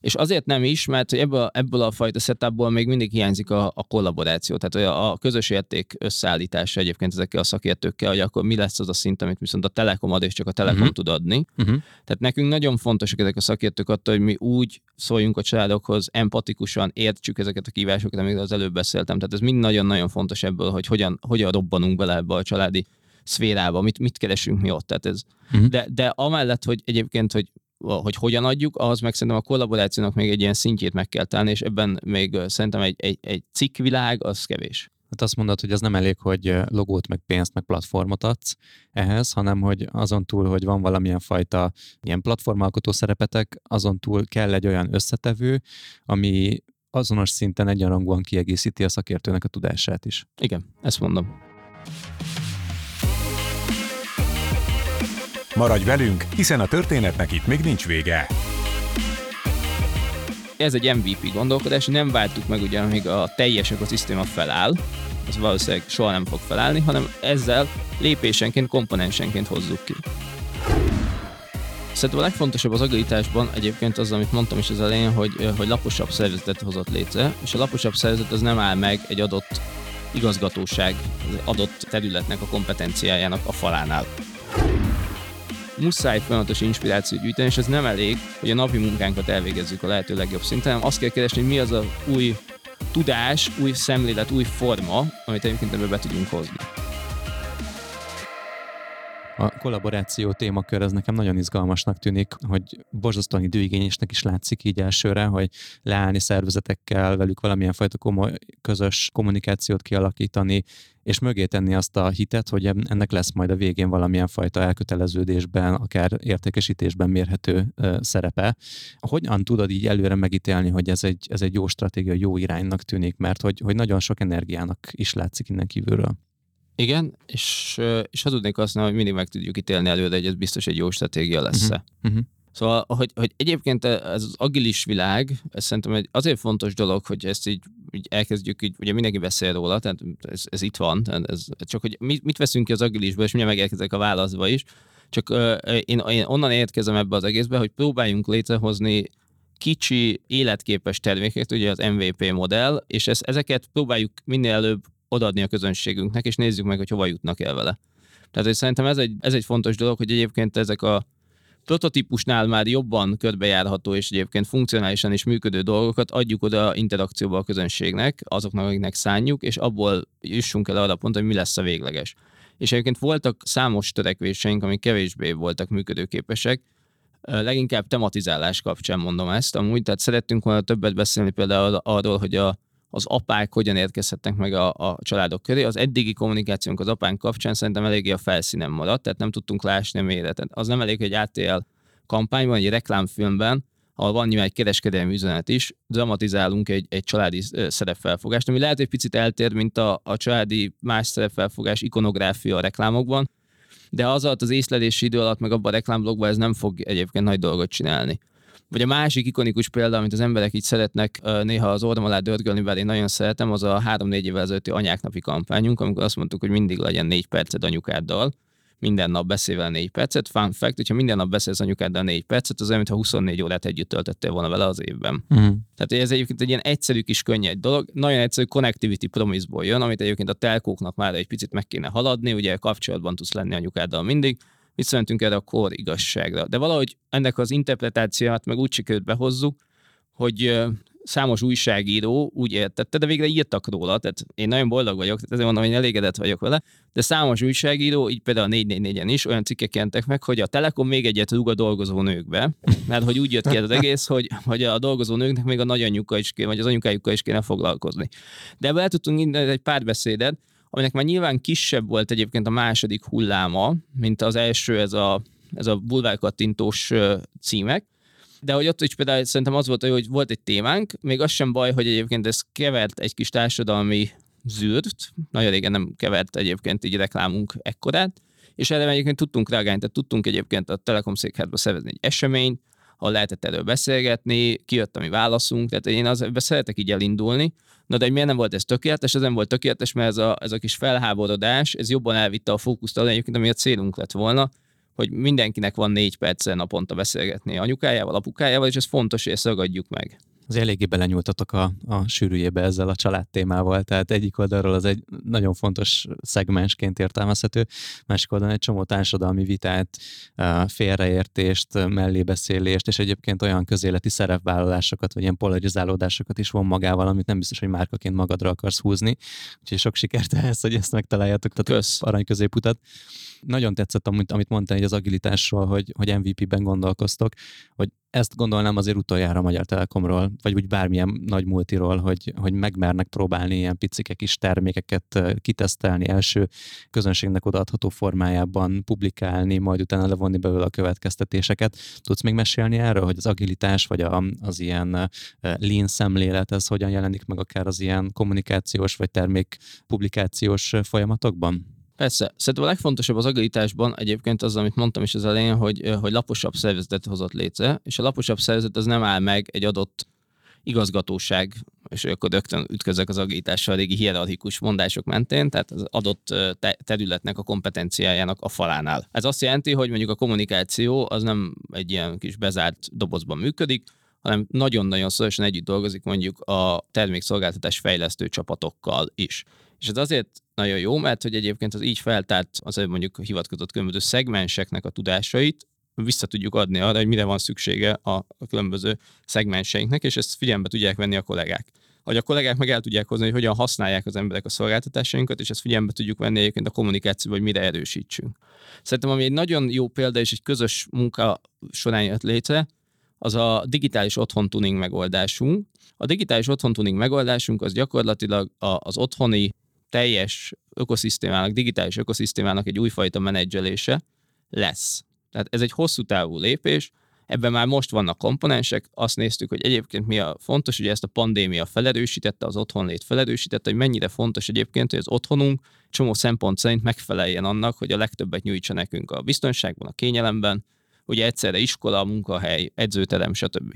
és azért nem is, mert ebből, ebből a fajta setupból még mindig hiányzik a, a kollaboráció, tehát a, a közös érték összeállítása egyébként ezekkel a szakértőkkel, hogy akkor mi lesz az a szint, amit viszont a Telekom ad, és csak a Telekom uh-huh. tud adni. Uh-huh. Tehát nekünk nagyon fontosak ezek a szakértők attól, hogy mi úgy szóljunk a családokhoz, empatikusan értsük ezeket a kívásokat, amikről az előbb beszéltem. Tehát ez mind nagyon-nagyon fontos ebből, hogy hogyan, hogyan robbanunk bele ebbe a családi szférába, mit, mit keresünk mi ott. Tehát ez, uh-huh. de, de amellett, hogy egyébként, hogy hogy hogyan adjuk, ahhoz meg szerintem a kollaborációnak még egy ilyen szintjét meg kell tenni, és ebben még szerintem egy, egy, egy cikkvilág az kevés. Hát azt mondod, hogy az nem elég, hogy logót, meg pénzt, meg platformot adsz ehhez, hanem hogy azon túl, hogy van valamilyen fajta ilyen platformalkotó szerepetek, azon túl kell egy olyan összetevő, ami azonos szinten egyenrangúan kiegészíti a szakértőnek a tudását is. Igen, ezt mondom. Maradj velünk, hiszen a történetnek itt még nincs vége. Ez egy MVP gondolkodás, nem váltuk meg ugye, amíg a teljes ökoszisztéma feláll, az valószínűleg soha nem fog felállni, hanem ezzel lépésenként, komponensenként hozzuk ki. Szerintem a legfontosabb az agilitásban egyébként az, amit mondtam is az elején, hogy, hogy laposabb szervezetet hozott létre, és a laposabb szervezet az nem áll meg egy adott igazgatóság, az adott területnek a kompetenciájának a falánál muszáj folyamatos inspirációt gyűjteni, és ez nem elég, hogy a napi munkánkat elvégezzük a lehető legjobb szinten, hanem azt kell keresni, hogy mi az a új tudás, új szemlélet, új forma, amit egyébként ebbe be tudunk hozni. A kollaboráció témakör az nekem nagyon izgalmasnak tűnik, hogy borzasztóan időigényesnek is látszik így elsőre, hogy leállni szervezetekkel, velük valamilyen fajta komoly, közös kommunikációt kialakítani, és mögé tenni azt a hitet, hogy ennek lesz majd a végén valamilyen fajta elköteleződésben, akár értékesítésben mérhető szerepe. Hogyan tudod így előre megítélni, hogy ez egy, ez egy jó stratégia, jó iránynak tűnik, mert hogy, hogy nagyon sok energiának is látszik innen kívülről. Igen, és, és hazudnék azt, hogy mindig meg tudjuk ítélni előre, hogy ez biztos egy jó stratégia lesz-e. Uh-huh. Uh-huh. Szóval, hogy, hogy egyébként ez az agilis világ, ez szerintem egy azért fontos dolog, hogy ezt így, így elkezdjük, így, ugye mindenki beszél róla, tehát ez, ez itt van, ez, csak hogy mit, mit veszünk ki az agilisből, és mindjárt megérkezek a válaszba is, csak uh, én, én onnan érkezem ebbe az egészbe, hogy próbáljunk létrehozni kicsi, életképes termékeket, ugye az MVP modell, és ezt, ezeket próbáljuk minél előbb odaadni a közönségünknek, és nézzük meg, hogy hova jutnak el vele. Tehát hogy szerintem ez egy, ez egy fontos dolog, hogy egyébként ezek a prototípusnál már jobban körbejárható és egyébként funkcionálisan is működő dolgokat adjuk oda interakcióba a közönségnek, azoknak, akiknek szánjuk, és abból jussunk el arra pont, hogy mi lesz a végleges. És egyébként voltak számos törekvéseink, amik kevésbé voltak működőképesek, leginkább tematizálás kapcsán mondom ezt, amúgy, tehát szerettünk volna többet beszélni például arról, hogy a, az apák hogyan érkezhetnek meg a, a családok köré. Az eddigi kommunikációnk az apánk kapcsán szerintem eléggé a felszínen maradt, tehát nem tudtunk lásni a méretet. Az nem elég, hogy ATL kampányban, egy reklámfilmben, ahol van nyilván egy kereskedelmi üzenet is, dramatizálunk egy, egy családi szerepfelfogást, ami lehet egy picit eltér, mint a, a családi más szerepfelfogás ikonográfia a reklámokban, de az alatt az észlelési idő alatt, meg abban a reklámblogban ez nem fog egyébként nagy dolgot csinálni. Vagy a másik ikonikus példa, amit az emberek így szeretnek néha az oldalon alá dörgölni, bár én nagyon szeretem, az a három-négy évvel ezelőtti anyáknapi kampányunk, amikor azt mondtuk, hogy mindig legyen négy perced anyukáddal, minden nap beszél vele négy percet. Fun fact, hogyha minden nap beszélsz anyukáddal négy percet, az olyan, mintha 24 órát együtt töltöttél volna vele az évben. Uh-huh. Tehát ez egyébként egy ilyen egyszerű kis könnyed dolog, nagyon egyszerű connectivity promise-ból jön, amit egyébként a telkóknak már egy picit meg kéne haladni, ugye kapcsolatban tudsz lenni anyukáddal mindig, visszamentünk erre a kor igazságra. De valahogy ennek az interpretációját meg úgy sikerült behozzuk, hogy számos újságíró úgy értette, de végre írtak róla, tehát én nagyon boldog vagyok, tehát ezért mondom, hogy elégedett vagyok vele, de számos újságíró, így például a 444-en is olyan cikkek jelentek meg, hogy a Telekom még egyet rúg a dolgozó nőkbe, mert hogy úgy jött ki az egész, hogy, hogy a dolgozó nőknek még a nagyanyjukkal is kéne, vagy az anyukájukkal is kéne foglalkozni. De ebből el tudtunk egy pár beszédet, aminek már nyilván kisebb volt egyébként a második hulláma, mint az első, ez a, ez a bulvárkattintós címek, de hogy ott is például szerintem az volt, hogy volt egy témánk, még az sem baj, hogy egyébként ez kevert egy kis társadalmi zűrt, nagyon régen nem kevert egyébként így reklámunk ekkorát, és erre egyébként tudtunk reagálni, tehát tudtunk egyébként a Telekom székházba szervezni egy eseményt, ahol lehetett erről beszélgetni, kijött a mi válaszunk, tehát én az, ebbe szeretek így elindulni. Na de miért nem volt ez tökéletes? Ez nem volt tökéletes, mert ez a, ez a kis felháborodás, ez jobban elvitte a fókuszt egyébként, ami a célunk lett volna, hogy mindenkinek van négy perccel naponta beszélgetni anyukájával, apukájával, és ez fontos, hogy ezt ragadjuk meg az eléggé belenyúltatok a, a sűrűjébe ezzel a család témával, tehát egyik oldalról az egy nagyon fontos szegmensként értelmezhető, másik oldalon egy csomó társadalmi vitát, félreértést, mellébeszélést, és egyébként olyan közéleti szerepvállalásokat, vagy ilyen polarizálódásokat is von magával, amit nem biztos, hogy márkaként magadra akarsz húzni. Úgyhogy sok sikert ehhez, hogy ezt megtaláljátok, tehát Kösz. arany középutat. Nagyon tetszett, amit, amit mondtál hogy az agilitásról, hogy, hogy MVP-ben gondolkoztok, hogy ezt gondolnám azért utoljára a Magyar Telekomról, vagy úgy bármilyen nagy multiról, hogy, hogy megmernek próbálni ilyen picike kis termékeket kitesztelni, első közönségnek odaadható formájában publikálni, majd utána levonni belőle a következtetéseket. Tudsz még mesélni erről, hogy az agilitás, vagy a, az ilyen lean szemlélet, ez hogyan jelenik meg akár az ilyen kommunikációs, vagy termék publikációs folyamatokban? Persze. Szerintem a legfontosabb az agilitásban egyébként az, amit mondtam is az elején, hogy, hogy laposabb szervezetet hozott létre, és a laposabb szervezet az nem áll meg egy adott igazgatóság, és akkor rögtön ütközök az agilitással a régi hierarchikus mondások mentén, tehát az adott területnek a kompetenciájának a falánál. Ez azt jelenti, hogy mondjuk a kommunikáció az nem egy ilyen kis bezárt dobozban működik, hanem nagyon-nagyon szorosan együtt dolgozik mondjuk a termékszolgáltatás fejlesztő csapatokkal is. És ez azért nagyon jó, mert hogy egyébként az így feltárt, az mondjuk hivatkozott különböző szegmenseknek a tudásait vissza tudjuk adni arra, hogy mire van szüksége a, különböző szegmenseinknek, és ezt figyelembe tudják venni a kollégák. Hogy a kollégák meg el tudják hozni, hogy hogyan használják az emberek a szolgáltatásainkat, és ezt figyelembe tudjuk venni egyébként a kommunikációban, hogy mire erősítsünk. Szerintem, ami egy nagyon jó példa, és egy közös munka során jött létre, az a digitális otthon tuning megoldásunk. A digitális otthon tuning megoldásunk az gyakorlatilag az otthoni teljes ökoszisztémának, digitális ökoszisztémának egy újfajta menedzselése lesz. Tehát ez egy hosszú távú lépés, ebben már most vannak komponensek, azt néztük, hogy egyébként mi a fontos, ugye ezt a pandémia felerősítette, az otthonlét felerősítette, hogy mennyire fontos egyébként, hogy az otthonunk csomó szempont szerint megfeleljen annak, hogy a legtöbbet nyújtsa nekünk a biztonságban, a kényelemben, ugye egyszerre iskola, munkahely, edzőterem, stb.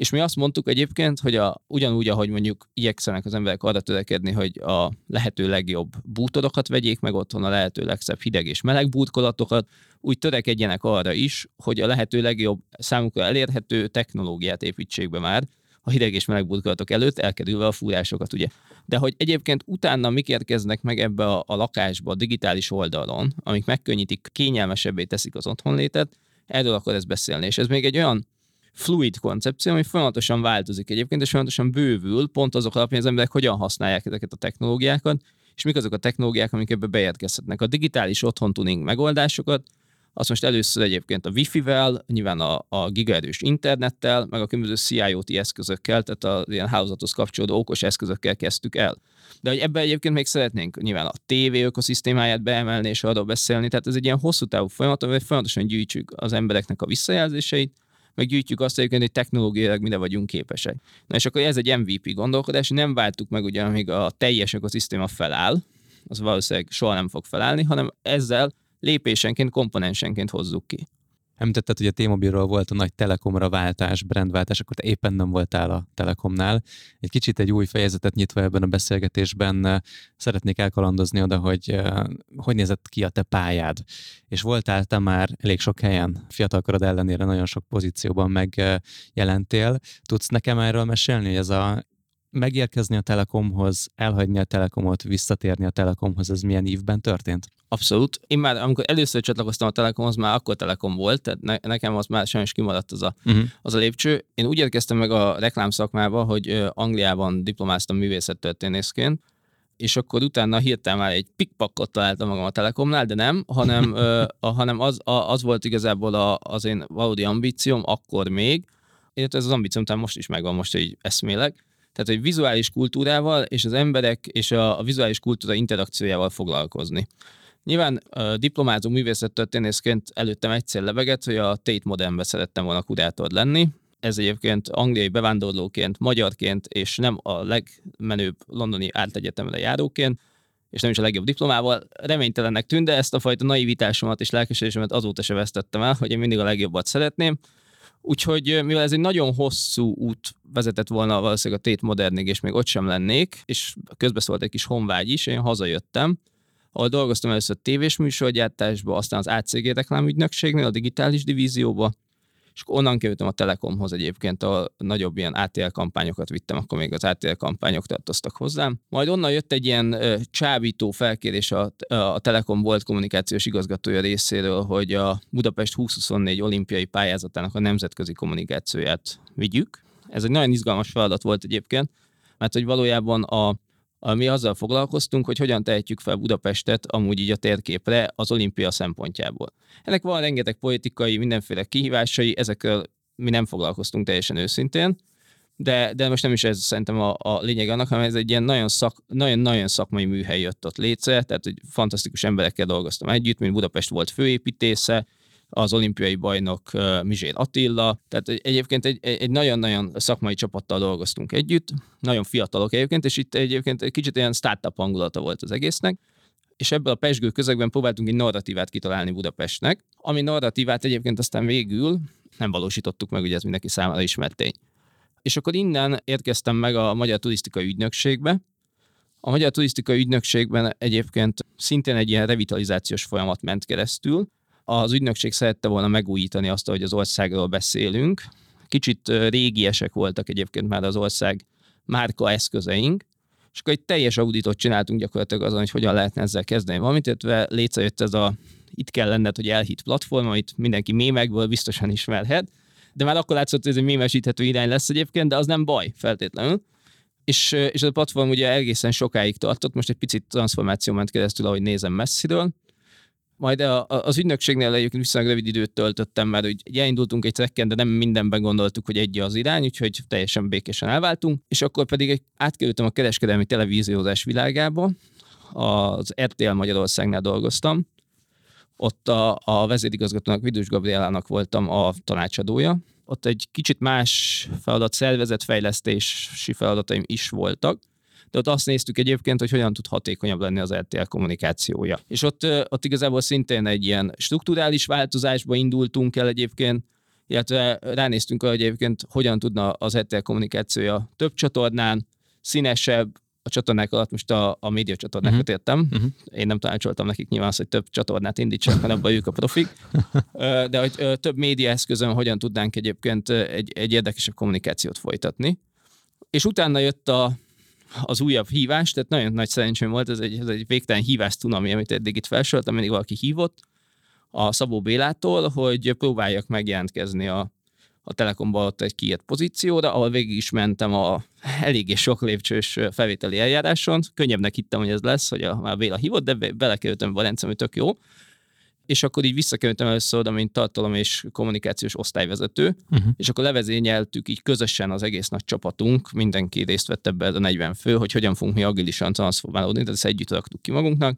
És mi azt mondtuk egyébként, hogy a, ugyanúgy, ahogy mondjuk igyekszenek az emberek arra törekedni, hogy a lehető legjobb bútorokat vegyék meg otthon, a lehető legszebb hideg és meleg bútkolatokat, úgy törekedjenek arra is, hogy a lehető legjobb számukra elérhető technológiát építsék be már, a hideg és meleg bútkolatok előtt, elkerülve a fúrásokat, ugye. De hogy egyébként utána mik érkeznek meg ebbe a, a lakásba, a digitális oldalon, amik megkönnyítik, kényelmesebbé teszik az otthonlétet, erről akkor ez beszélni. És ez még egy olyan fluid koncepció, ami folyamatosan változik egyébként, és folyamatosan bővül, pont azok alapján az emberek hogyan használják ezeket a technológiákat, és mik azok a technológiák, amik ebbe beérkezhetnek. A digitális otthon tuning megoldásokat, azt most először egyébként a Wi-Fi-vel, nyilván a, a gigaerős internettel, meg a különböző CIoT eszközökkel, tehát a ilyen hálózathoz kapcsolódó okos eszközökkel kezdtük el. De hogy ebben egyébként még szeretnénk nyilván a TV ökoszisztémáját beemelni és arról beszélni, tehát ez egy ilyen hosszú távú folyamat, amivel folyamatosan gyűjtsük az embereknek a visszajelzéseit, meg gyűjtjük azt egyébként, hogy technológiailag mire vagyunk képesek. Na és akkor ez egy MVP gondolkodás, nem váltuk meg ugye, amíg a teljes ökoszisztéma feláll, az valószínűleg soha nem fog felállni, hanem ezzel lépésenként, komponensenként hozzuk ki. Említetted, hogy a T-Mobilról volt a nagy Telekomra váltás, brandváltás, akkor te éppen nem voltál a Telekomnál. Egy kicsit egy új fejezetet nyitva ebben a beszélgetésben szeretnék elkalandozni oda, hogy hogy nézett ki a te pályád. És voltál te már elég sok helyen, fiatalkorod ellenére nagyon sok pozícióban megjelentél. Tudsz nekem erről mesélni, hogy ez a megérkezni a Telekomhoz, elhagyni a Telekomot, visszatérni a Telekomhoz, ez milyen évben történt? Abszolút. Én már, amikor először csatlakoztam a Telekomhoz, már akkor Telekom volt, tehát ne, nekem az már sajnos kimaradt az a, uh-huh. az a lépcső. Én úgy érkeztem meg a reklámszakmába, hogy Angliában diplomáztam művészettörténészként, és akkor utána hirtelen már egy pikpakkot találtam magam a Telekomnál, de nem, hanem, ö, <laughs> a, hanem az, a, az volt igazából a, az én valódi ambícióm akkor még, illetve ez az ambícióm talán most is megvan, most így eszmélek, tehát, hogy vizuális kultúrával és az emberek és a, a vizuális kultúra interakciójával foglalkozni. Nyilván a diplomázó művészettörténészként előttem egyszer lebegett, hogy a Tate Modernbe szerettem volna kurátor lenni. Ez egyébként angliai bevándorlóként, magyarként, és nem a legmenőbb londoni ártegyetemre járóként, és nem is a legjobb diplomával, reménytelennek tűnt, de ezt a fajta naivitásomat és lelkesedésemet azóta se vesztettem el, hogy én mindig a legjobbat szeretném. Úgyhogy mivel ez egy nagyon hosszú út vezetett volna valószínűleg a Tét Modernig, és még ott sem lennék, és közbeszólt egy kis honvágy is, én hazajöttem, ahol dolgoztam először tévés műsorgyártásba, aztán az ACG reklámügynökségnél, a digitális divízióba, és onnan kerültem a Telekomhoz egyébként, a nagyobb ilyen ATL kampányokat vittem, akkor még az ATL kampányok tartoztak hozzám. Majd onnan jött egy ilyen csábító felkérés a, a Telekom volt kommunikációs igazgatója részéről, hogy a Budapest 2024 olimpiai pályázatának a nemzetközi kommunikációját vigyük. Ez egy nagyon izgalmas feladat volt egyébként, mert hogy valójában a mi azzal foglalkoztunk, hogy hogyan tehetjük fel Budapestet amúgy így a térképre az olimpia szempontjából. Ennek van rengeteg politikai, mindenféle kihívásai, ezekkel mi nem foglalkoztunk teljesen őszintén, de, de most nem is ez szerintem a, a lényeg annak, hanem ez egy ilyen nagyon, szak, nagyon, nagyon szakmai műhely jött ott létre, tehát hogy fantasztikus emberekkel dolgoztam együtt, mint Budapest volt főépítésze, az olimpiai bajnok Mizsér Attila, tehát egyébként egy, egy nagyon-nagyon szakmai csapattal dolgoztunk együtt, nagyon fiatalok egyébként, és itt egyébként egy kicsit ilyen startup hangulata volt az egésznek, és ebből a pesgő közegben próbáltunk egy narratívát kitalálni Budapestnek, ami narratívát egyébként aztán végül nem valósítottuk meg, ugye ez mindenki számára ismert tény. És akkor innen érkeztem meg a Magyar Turisztikai Ügynökségbe. A Magyar Turisztikai Ügynökségben egyébként szintén egy ilyen revitalizációs folyamat ment keresztül, az ügynökség szerette volna megújítani azt, hogy az országról beszélünk. Kicsit régiesek voltak egyébként már az ország márka eszközeink, és akkor egy teljes auditot csináltunk gyakorlatilag azon, hogy hogyan lehetne ezzel kezdeni valamit, illetve létrejött ez a itt kell lenned, hogy elhit platform, amit mindenki mémekből biztosan ismerhet, de már akkor látszott, hogy ez egy mémesíthető irány lesz egyébként, de az nem baj feltétlenül. És, és a platform ugye egészen sokáig tartott, most egy picit transformáció ment keresztül, ahogy nézem messziről, majd a, az ügynökségnél egyébként viszonylag rövid időt töltöttem, mert hogy elindultunk egy trekken, de nem mindenben gondoltuk, hogy egy az irány, úgyhogy teljesen békésen elváltunk, és akkor pedig egy, átkerültem a kereskedelmi televíziózás világába, az RTL Magyarországnál dolgoztam, ott a, a vezérigazgatónak, Vidus Gabrielának voltam a tanácsadója. Ott egy kicsit más feladat, szervezetfejlesztési feladataim is voltak, de ott azt néztük egyébként, hogy hogyan tud hatékonyabb lenni az RTL kommunikációja. És ott, ott igazából szintén egy ilyen strukturális változásba indultunk el egyébként, illetve ránéztünk arra, hogy egyébként hogyan tudna az RTL kommunikációja több csatornán, színesebb, a csatornák alatt most a, a média csatornákat uh-huh. értem. Uh-huh. Én nem tanácsoltam nekik nyilván azt, hogy több csatornát indítsanak, hanem abban ők a profik. <laughs> De hogy több média eszközön hogyan tudnánk egyébként egy, egy érdekesebb kommunikációt folytatni. És utána jött a, az újabb hívás, tehát nagyon nagy szerencsém volt, ez egy, ez egy végtelen hívás tunami, amit eddig itt felsoroltam, mindig valaki hívott a Szabó Bélától, hogy próbáljak megjelentkezni a, a Telekomban ott egy kiért pozícióra, ahol végig is mentem a eléggé sok lépcsős felvételi eljáráson. Könnyebbnek hittem, hogy ez lesz, hogy a, a Béla hívott, de belekerültem Valencia, hogy tök jó és akkor így visszakerültem először oda, mint tartalom és kommunikációs osztályvezető, uh-huh. és akkor levezényeltük így közösen az egész nagy csapatunk, mindenki részt vett ebbe a 40 fő, hogy hogyan fogunk mi agilisan transformálódni, tehát ezt együtt raktuk ki magunknak,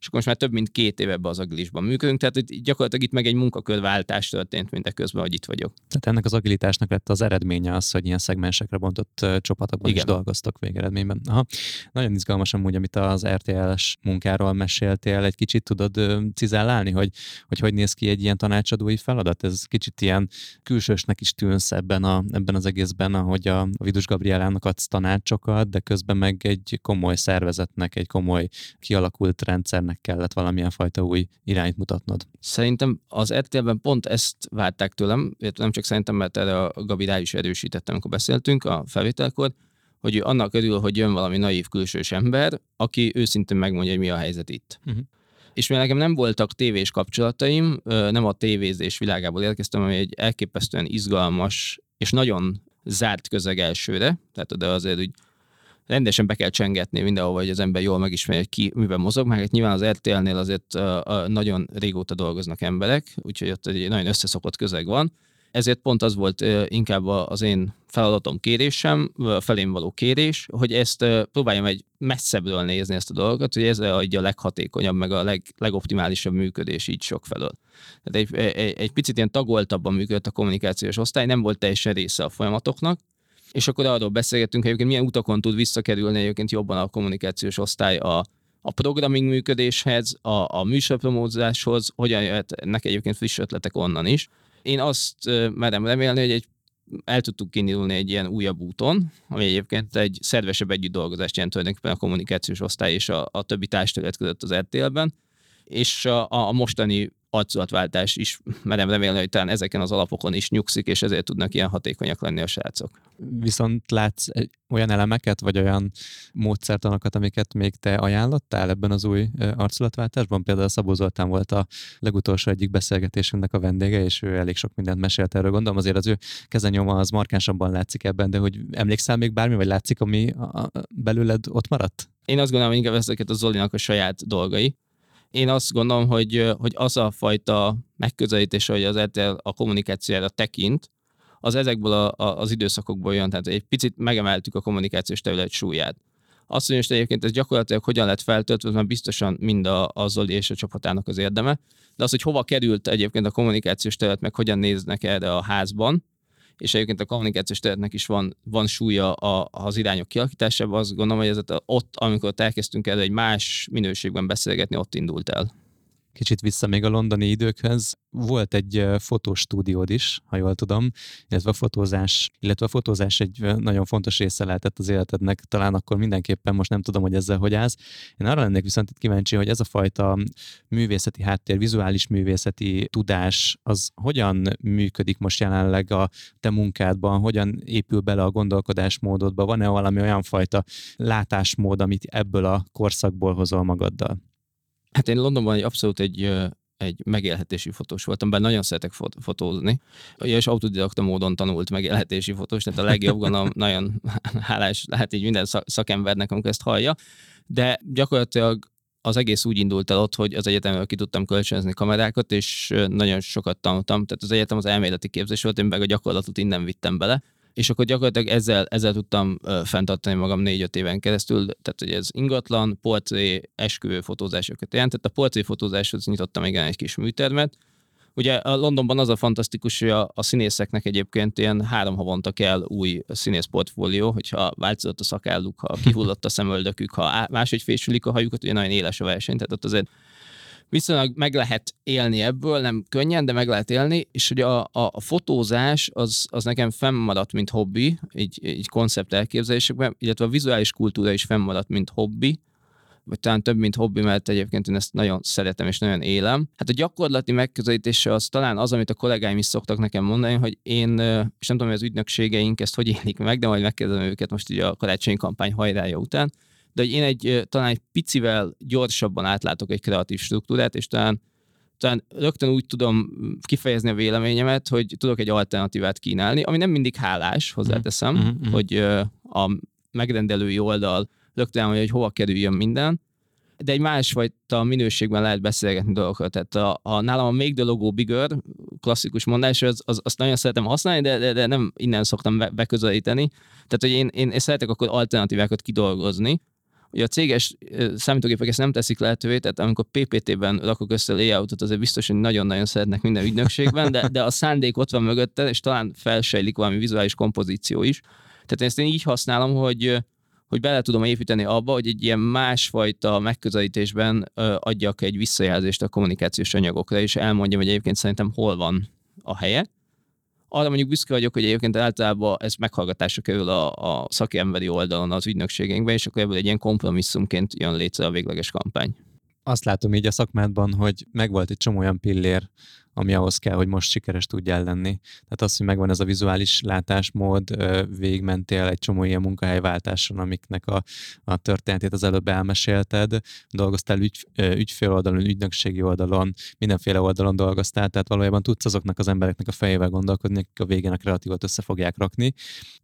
és akkor most már több mint két éve ebbe az agilisban működünk, tehát itt gyakorlatilag itt meg egy munkakörváltás történt mindeközben, hogy itt vagyok. Tehát ennek az agilitásnak lett az eredménye az, hogy ilyen szegmensekre bontott csapatokban Igen. is dolgoztok végeredményben. Aha. Nagyon izgalmas amúgy, amit az RTL-es munkáról meséltél, egy kicsit tudod cizellálni, hogy, hogy hogy néz ki egy ilyen tanácsadói feladat? Ez kicsit ilyen külsősnek is tűnsz ebben, a, ebben az egészben, ahogy a, a Vidus Gabrielának adsz tanácsokat, de közben meg egy komoly szervezetnek, egy komoly kialakult rendszernek kellett valamilyen fajta új irányt mutatnod. Szerintem az RTL-ben pont ezt várták tőlem, nem csak szerintem, mert erre a Gabi rá is erősítettem, amikor beszéltünk a felvételkor, hogy ő annak örül, hogy jön valami naív külsős ember, aki őszintén megmondja, hogy mi a helyzet itt. Uh-huh. És mivel nekem nem voltak tévés kapcsolataim, nem a tévézés világából érkeztem, ami egy elképesztően izgalmas és nagyon zárt közeg elsőre, tehát de azért úgy rendesen be kell csengetni mindenhol, hogy az ember jól megismerje, hogy ki miben mozog. Már hát nyilván az RTL-nél azért nagyon régóta dolgoznak emberek, úgyhogy ott egy nagyon összeszokott közeg van ezért pont az volt inkább az én feladatom kérésem, felém való kérés, hogy ezt próbáljam egy messzebbről nézni ezt a dolgot, hogy ez adja a leghatékonyabb, meg a leg, legoptimálisabb működés így sok felől. Egy, egy, egy picit ilyen tagoltabban működött a kommunikációs osztály, nem volt teljesen része a folyamatoknak, és akkor arról beszélgettünk, hogy milyen utakon tud visszakerülni egyébként jobban a kommunikációs osztály a, a programming működéshez, a, a műsorpromózáshoz, hogyan jöhetnek egyébként friss ötletek onnan is. Én azt merem remélni, hogy egy el tudtuk kiindulni egy ilyen újabb úton, ami egyébként egy szervesebb együtt dolgozást jelent tulajdonképpen a kommunikációs osztály és a, a többi társadalmat között az RTL-ben, és a, a mostani arculatváltás is merem remélni, hogy talán ezeken az alapokon is nyugszik, és ezért tudnak ilyen hatékonyak lenni a srácok. Viszont látsz olyan elemeket, vagy olyan módszertanokat, amiket még te ajánlottál ebben az új arculatváltásban? Például Szabó Zoltán volt a legutolsó egyik beszélgetésünknek a vendége, és ő elég sok mindent mesélt erről. Gondolom azért az ő kezenyoma az markánsabban látszik ebben, de hogy emlékszel még bármi, vagy látszik, ami belőled ott maradt? Én azt gondolom, hogy inkább ezeket a Zolinak a saját dolgai, én azt gondolom, hogy, hogy az a fajta megközelítés, hogy az RTL a kommunikációra tekint, az ezekből a, a, az időszakokból jön, tehát egy picit megemeltük a kommunikációs terület súlyát. Azt, hogy most egyébként ez gyakorlatilag hogyan lett feltöltve, mert biztosan mind a, a Zoli és a csapatának az érdeme, de az, hogy hova került egyébként a kommunikációs terület, meg hogyan néznek erre a házban, és egyébként a kommunikációs területnek is van, van súlya a, az irányok kialakításában, azt gondolom, hogy ez ott, amikor elkezdtünk erre egy más minőségben beszélgetni, ott indult el. Kicsit vissza még a londoni időkhöz. Volt egy fotostúdiód is, ha jól tudom, illetve a fotózás, illetve a fotózás egy nagyon fontos része lehetett az életednek, talán akkor mindenképpen most nem tudom, hogy ezzel hogy állsz. Én arra lennék viszont itt kíváncsi, hogy ez a fajta művészeti háttér, vizuális művészeti tudás, az hogyan működik most jelenleg a te munkádban, hogyan épül bele a gondolkodásmódodba, van-e valami olyan fajta látásmód, amit ebből a korszakból hozol magaddal? Hát én Londonban egy abszolút egy, egy megélhetési fotós voltam, bár nagyon szeretek fot- fotózni, és autodidakta módon tanult megélhetési fotós, tehát a legjobb gondolom, <laughs> nagyon hálás lehet így minden szakembernek, amikor ezt hallja, de gyakorlatilag az egész úgy indult el ott, hogy az egyetemről ki tudtam kölcsönözni kamerákat, és nagyon sokat tanultam. Tehát az egyetem az elméleti képzés volt, én meg a gyakorlatot innen vittem bele, és akkor gyakorlatilag ezzel, ezzel tudtam fenntartani magam négy-öt éven keresztül, tehát hogy ez ingatlan, portré, esküvő fotózásokat jelentett. A portré fotózáshoz nyitottam igen egy kis műtermet, Ugye a Londonban az a fantasztikus, hogy a, a színészeknek egyébként ilyen három havonta kell új színész portfólió, hogyha változott a szakálluk, ha kihullott a szemöldökük, ha máshogy fésülik a hajukat, ugye nagyon éles a verseny, tehát ott azért viszonylag meg lehet élni ebből, nem könnyen, de meg lehet élni, és ugye a, a, a fotózás az, az nekem fennmaradt, mint hobbi, így, így koncept elképzelésekben, illetve a vizuális kultúra is fennmaradt, mint hobbi, vagy talán több, mint hobbi, mert egyébként én ezt nagyon szeretem és nagyon élem. Hát a gyakorlati megközelítése az talán az, amit a kollégáim is szoktak nekem mondani, hogy én, és nem tudom, hogy az ügynökségeink ezt hogy élik meg, de majd megkérdezem őket most így a karácsonyi kampány hajrája után, de hogy én egy talán egy picivel gyorsabban átlátok egy kreatív struktúrát, és talán, talán rögtön úgy tudom kifejezni a véleményemet, hogy tudok egy alternatívát kínálni, ami nem mindig hálás, hozzáteszem, mm-hmm. hogy a megrendelői oldal rögtön hogy, hogy hova kerüljön minden, de egy másfajta minőségben lehet beszélgetni dolgokat. Tehát a, a, nálam a Make the Logo Bigger klasszikus mondás, az, az, azt nagyon szeretem használni, de, de, de nem innen szoktam be, beközelíteni. Tehát, hogy én, én, én szeretek akkor alternatívákat kidolgozni, Ugye a céges számítógépek ezt nem teszik lehetővé, tehát amikor PPT-ben rakok össze layoutot, azért biztos, hogy nagyon-nagyon szeretnek minden ügynökségben, de, de a szándék ott van mögötte, és talán felsejlik valami vizuális kompozíció is. Tehát ezt én így használom, hogy hogy bele tudom építeni abba, hogy egy ilyen másfajta megközelítésben adjak egy visszajelzést a kommunikációs anyagokra, és elmondjam, hogy egyébként szerintem hol van a helye. Arra mondjuk büszke vagyok, hogy egyébként általában ez meghallgatásra kerül a, a szakemberi oldalon az ügynökségünkben, és akkor ebből egy ilyen kompromisszumként jön létre a végleges kampány. Azt látom így a szakmádban, hogy megvolt egy csomó olyan pillér, ami ahhoz kell, hogy most sikeres tudjál lenni. Tehát az, hogy megvan ez a vizuális látásmód, végigmentél egy csomó ilyen munkahelyváltáson, amiknek a, a történetét az előbb elmesélted, dolgoztál ügy, ügyfél oldalon, ügynökségi oldalon, mindenféle oldalon dolgoztál, tehát valójában tudsz azoknak az embereknek a fejével gondolkodni, akik a végén a kreatívot össze fogják rakni,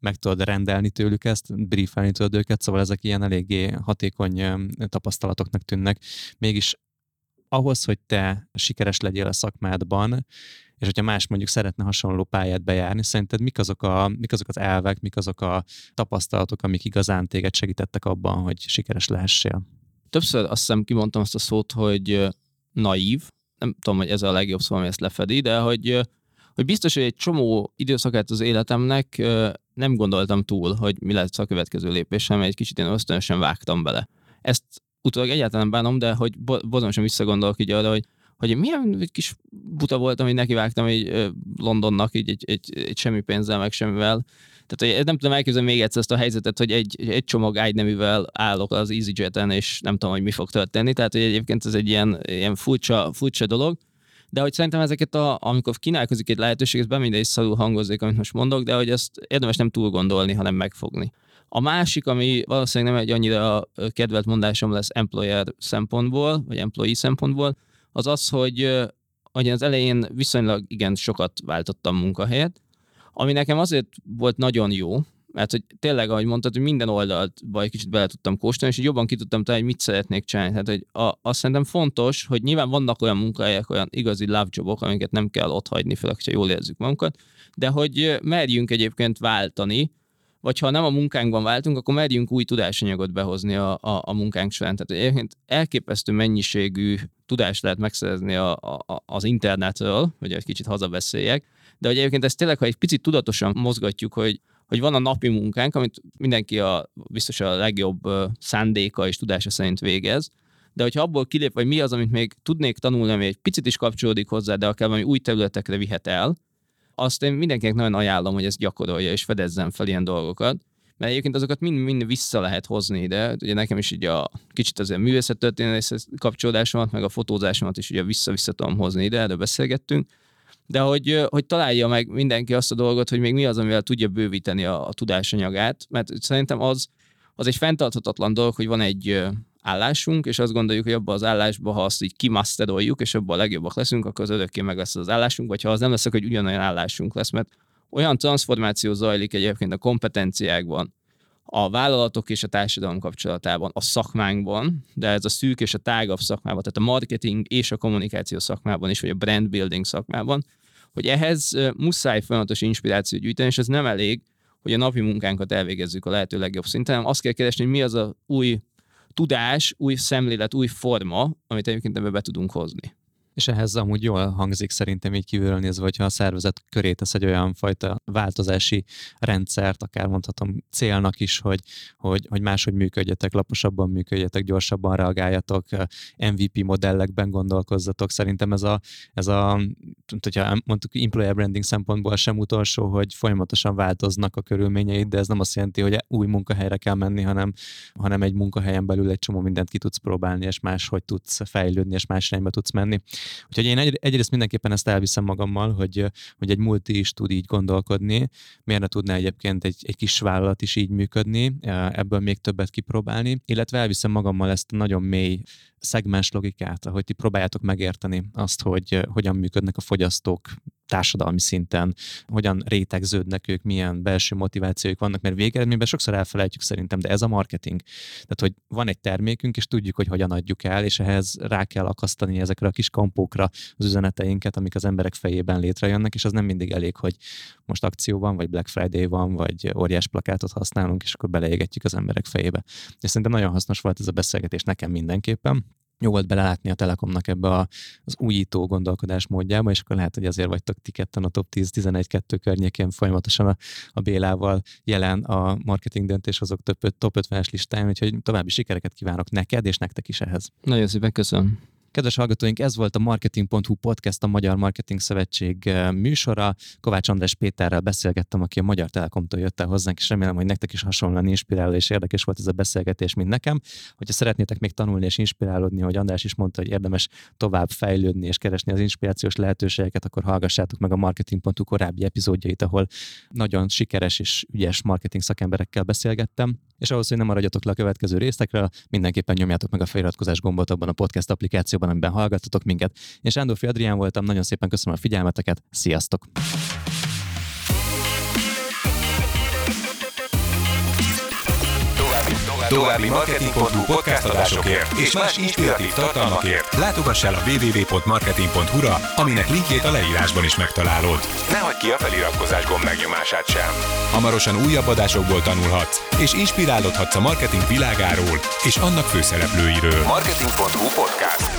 meg tudod rendelni tőlük ezt, briefelni tudod őket, szóval ezek ilyen eléggé hatékony tapasztalatoknak tűnnek. Mégis ahhoz, hogy te sikeres legyél a szakmádban, és hogyha más mondjuk szeretne hasonló pályát bejárni, szerinted mik azok, a, mik azok az elvek, mik azok a tapasztalatok, amik igazán téged segítettek abban, hogy sikeres lehessél? Többször azt hiszem kimondtam azt a szót, hogy naív, nem tudom, hogy ez a legjobb szó, ami ezt lefedi, de hogy, hogy biztos, hogy egy csomó időszakát az életemnek nem gondoltam túl, hogy mi lesz a következő lépésem, egy kicsit én ösztönösen vágtam bele. Ezt utólag egyáltalán bánom, de hogy bozonosan visszagondolok így arra, hogy, hogy milyen kis buta voltam, hogy nekivágtam egy Londonnak így egy, egy, egy semmi pénzzel, meg semmivel. Tehát nem tudom elképzelni még egyszer ezt a helyzetet, hogy egy, egy csomag ágyneművel állok az EasyJet-en, és nem tudom, hogy mi fog történni. Tehát hogy egyébként ez egy ilyen, ilyen furcsa, furcsa dolog. De hogy szerintem ezeket, a, amikor kínálkozik egy lehetőség, ez bemindegy szarul hangozik, amit most mondok, de hogy ezt érdemes nem túl gondolni, hanem megfogni. A másik, ami valószínűleg nem egy annyira kedvelt mondásom lesz employer szempontból, vagy employee szempontból, az az, hogy, hogy az elején viszonylag igen sokat váltottam munkahelyet, ami nekem azért volt nagyon jó, mert hogy tényleg, ahogy mondtad, hogy minden oldalt egy kicsit bele tudtam kóstolni, és jobban ki tudtam találni, hogy mit szeretnék csinálni. Tehát, hogy a, azt szerintem fontos, hogy nyilván vannak olyan munkahelyek, olyan igazi love jobok, amiket nem kell ott hagyni, főleg, ha jól érzük magunkat, de hogy merjünk egyébként váltani, vagy ha nem a munkánkban váltunk, akkor merjünk új tudásanyagot behozni a, a, a munkánk során. Tehát egyébként elképesztő mennyiségű tudást lehet megszerezni a, a, az internetről, hogy egy kicsit hazabeszéljek, de hogy egyébként ezt tényleg, ha egy picit tudatosan mozgatjuk, hogy, hogy van a napi munkánk, amit mindenki a, biztos a legjobb szándéka és tudása szerint végez, de hogyha abból kilép, vagy mi az, amit még tudnék tanulni, ami egy picit is kapcsolódik hozzá, de akár valami új területekre vihet el, azt én mindenkinek nagyon ajánlom, hogy ezt gyakorolja és fedezzen fel ilyen dolgokat, mert egyébként azokat mind, mind vissza lehet hozni ide. Ugye nekem is így a kicsit azért művészettörténethez kapcsolódásomat, meg a fotózásomat is ugye vissza-vissza tudom hozni ide, erről beszélgettünk. De hogy, hogy találja meg mindenki azt a dolgot, hogy még mi az, amivel tudja bővíteni a, a tudásanyagát, mert szerintem az, az egy fenntarthatatlan dolog, hogy van egy állásunk, és azt gondoljuk, hogy abban az állásban, ha azt így kimasteroljuk, és abban a legjobbak leszünk, akkor az örökké meg lesz az állásunk, vagy ha az nem lesz, akkor ugyanolyan állásunk lesz, mert olyan transformáció zajlik egyébként a kompetenciákban, a vállalatok és a társadalom kapcsolatában, a szakmánkban, de ez a szűk és a tágabb szakmában, tehát a marketing és a kommunikáció szakmában is, vagy a brand building szakmában, hogy ehhez muszáj folyamatos inspirációt gyűjteni, és ez nem elég, hogy a napi munkánkat elvégezzük a lehető legjobb szinten, hanem azt kell keresni, hogy mi az a új tudás, új szemlélet, új forma, amit egyébként ebbe be tudunk hozni. És ehhez amúgy jól hangzik szerintem így kívülről nézve, hogyha a szervezet köré tesz egy olyan fajta változási rendszert, akár mondhatom célnak is, hogy, hogy, hogy máshogy működjetek, laposabban működjetek, gyorsabban reagáljatok, MVP modellekben gondolkozzatok. Szerintem ez a, ez a hogyha mondtuk employer branding szempontból sem utolsó, hogy folyamatosan változnak a körülményeid, de ez nem azt jelenti, hogy új munkahelyre kell menni, hanem, hanem egy munkahelyen belül egy csomó mindent ki tudsz próbálni, és máshogy tudsz fejlődni, és más irányba tudsz menni. Úgyhogy én egy, egyrészt mindenképpen ezt elviszem magammal, hogy, hogy egy multi is tud így gondolkodni, miért ne tudná egyébként egy, egy kis vállalat is így működni, ebből még többet kipróbálni, illetve elviszem magammal ezt a nagyon mély szegmens logikát, ahogy ti próbáljátok megérteni azt, hogy hogyan működnek a fogyasztók társadalmi szinten, hogyan rétegződnek ők, milyen belső motivációik vannak, mert végeredményben sokszor elfelejtjük szerintem, de ez a marketing. Tehát, hogy van egy termékünk, és tudjuk, hogy hogyan adjuk el, és ehhez rá kell akasztani ezekre a kis kampókra az üzeneteinket, amik az emberek fejében létrejönnek, és az nem mindig elég, hogy most akció van, vagy Black Friday van, vagy óriás plakátot használunk, és akkor beleégetjük az emberek fejébe. És szerintem nagyon hasznos volt ez a beszélgetés nekem mindenképpen volt belelátni a Telekomnak ebbe a, az újító gondolkodás módjába, és akkor lehet, hogy azért vagytok ti ketten a top 10-11-2 környékén folyamatosan a, a Bélával jelen a marketing döntéshozók top, top 50-es listáján, úgyhogy további sikereket kívánok neked, és nektek is ehhez. Nagyon szépen köszönöm. Kedves hallgatóink, ez volt a Marketing.hu podcast, a Magyar Marketing Szövetség eh, műsora. Kovács András Péterrel beszélgettem, aki a Magyar Telekomtól jött el hozzánk, és remélem, hogy nektek is hasonlóan inspiráló és érdekes volt ez a beszélgetés, mint nekem. Hogyha szeretnétek még tanulni és inspirálódni, hogy András is mondta, hogy érdemes tovább fejlődni és keresni az inspirációs lehetőségeket, akkor hallgassátok meg a Marketing.hu korábbi epizódjait, ahol nagyon sikeres és ügyes marketing szakemberekkel beszélgettem. És ahhoz, hogy nem maradjatok le a következő részekre, mindenképpen nyomjátok meg a feliratkozás gombot abban a podcast applikációban, amiben hallgattatok minket. Én Sándorfi Adrián voltam, nagyon szépen köszönöm a figyelmeteket, sziasztok! További marketing.hu podcast adásokért és más inspiratív tartalmakért látogass el a www.marketing.hu-ra, aminek linkjét a leírásban is megtalálod. Ne hagyd ki a feliratkozás gomb megnyomását sem. Hamarosan újabb adásokból tanulhatsz, és inspirálódhatsz a marketing világáról és annak főszereplőiről. Marketing.hu podcast.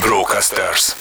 Brocasters.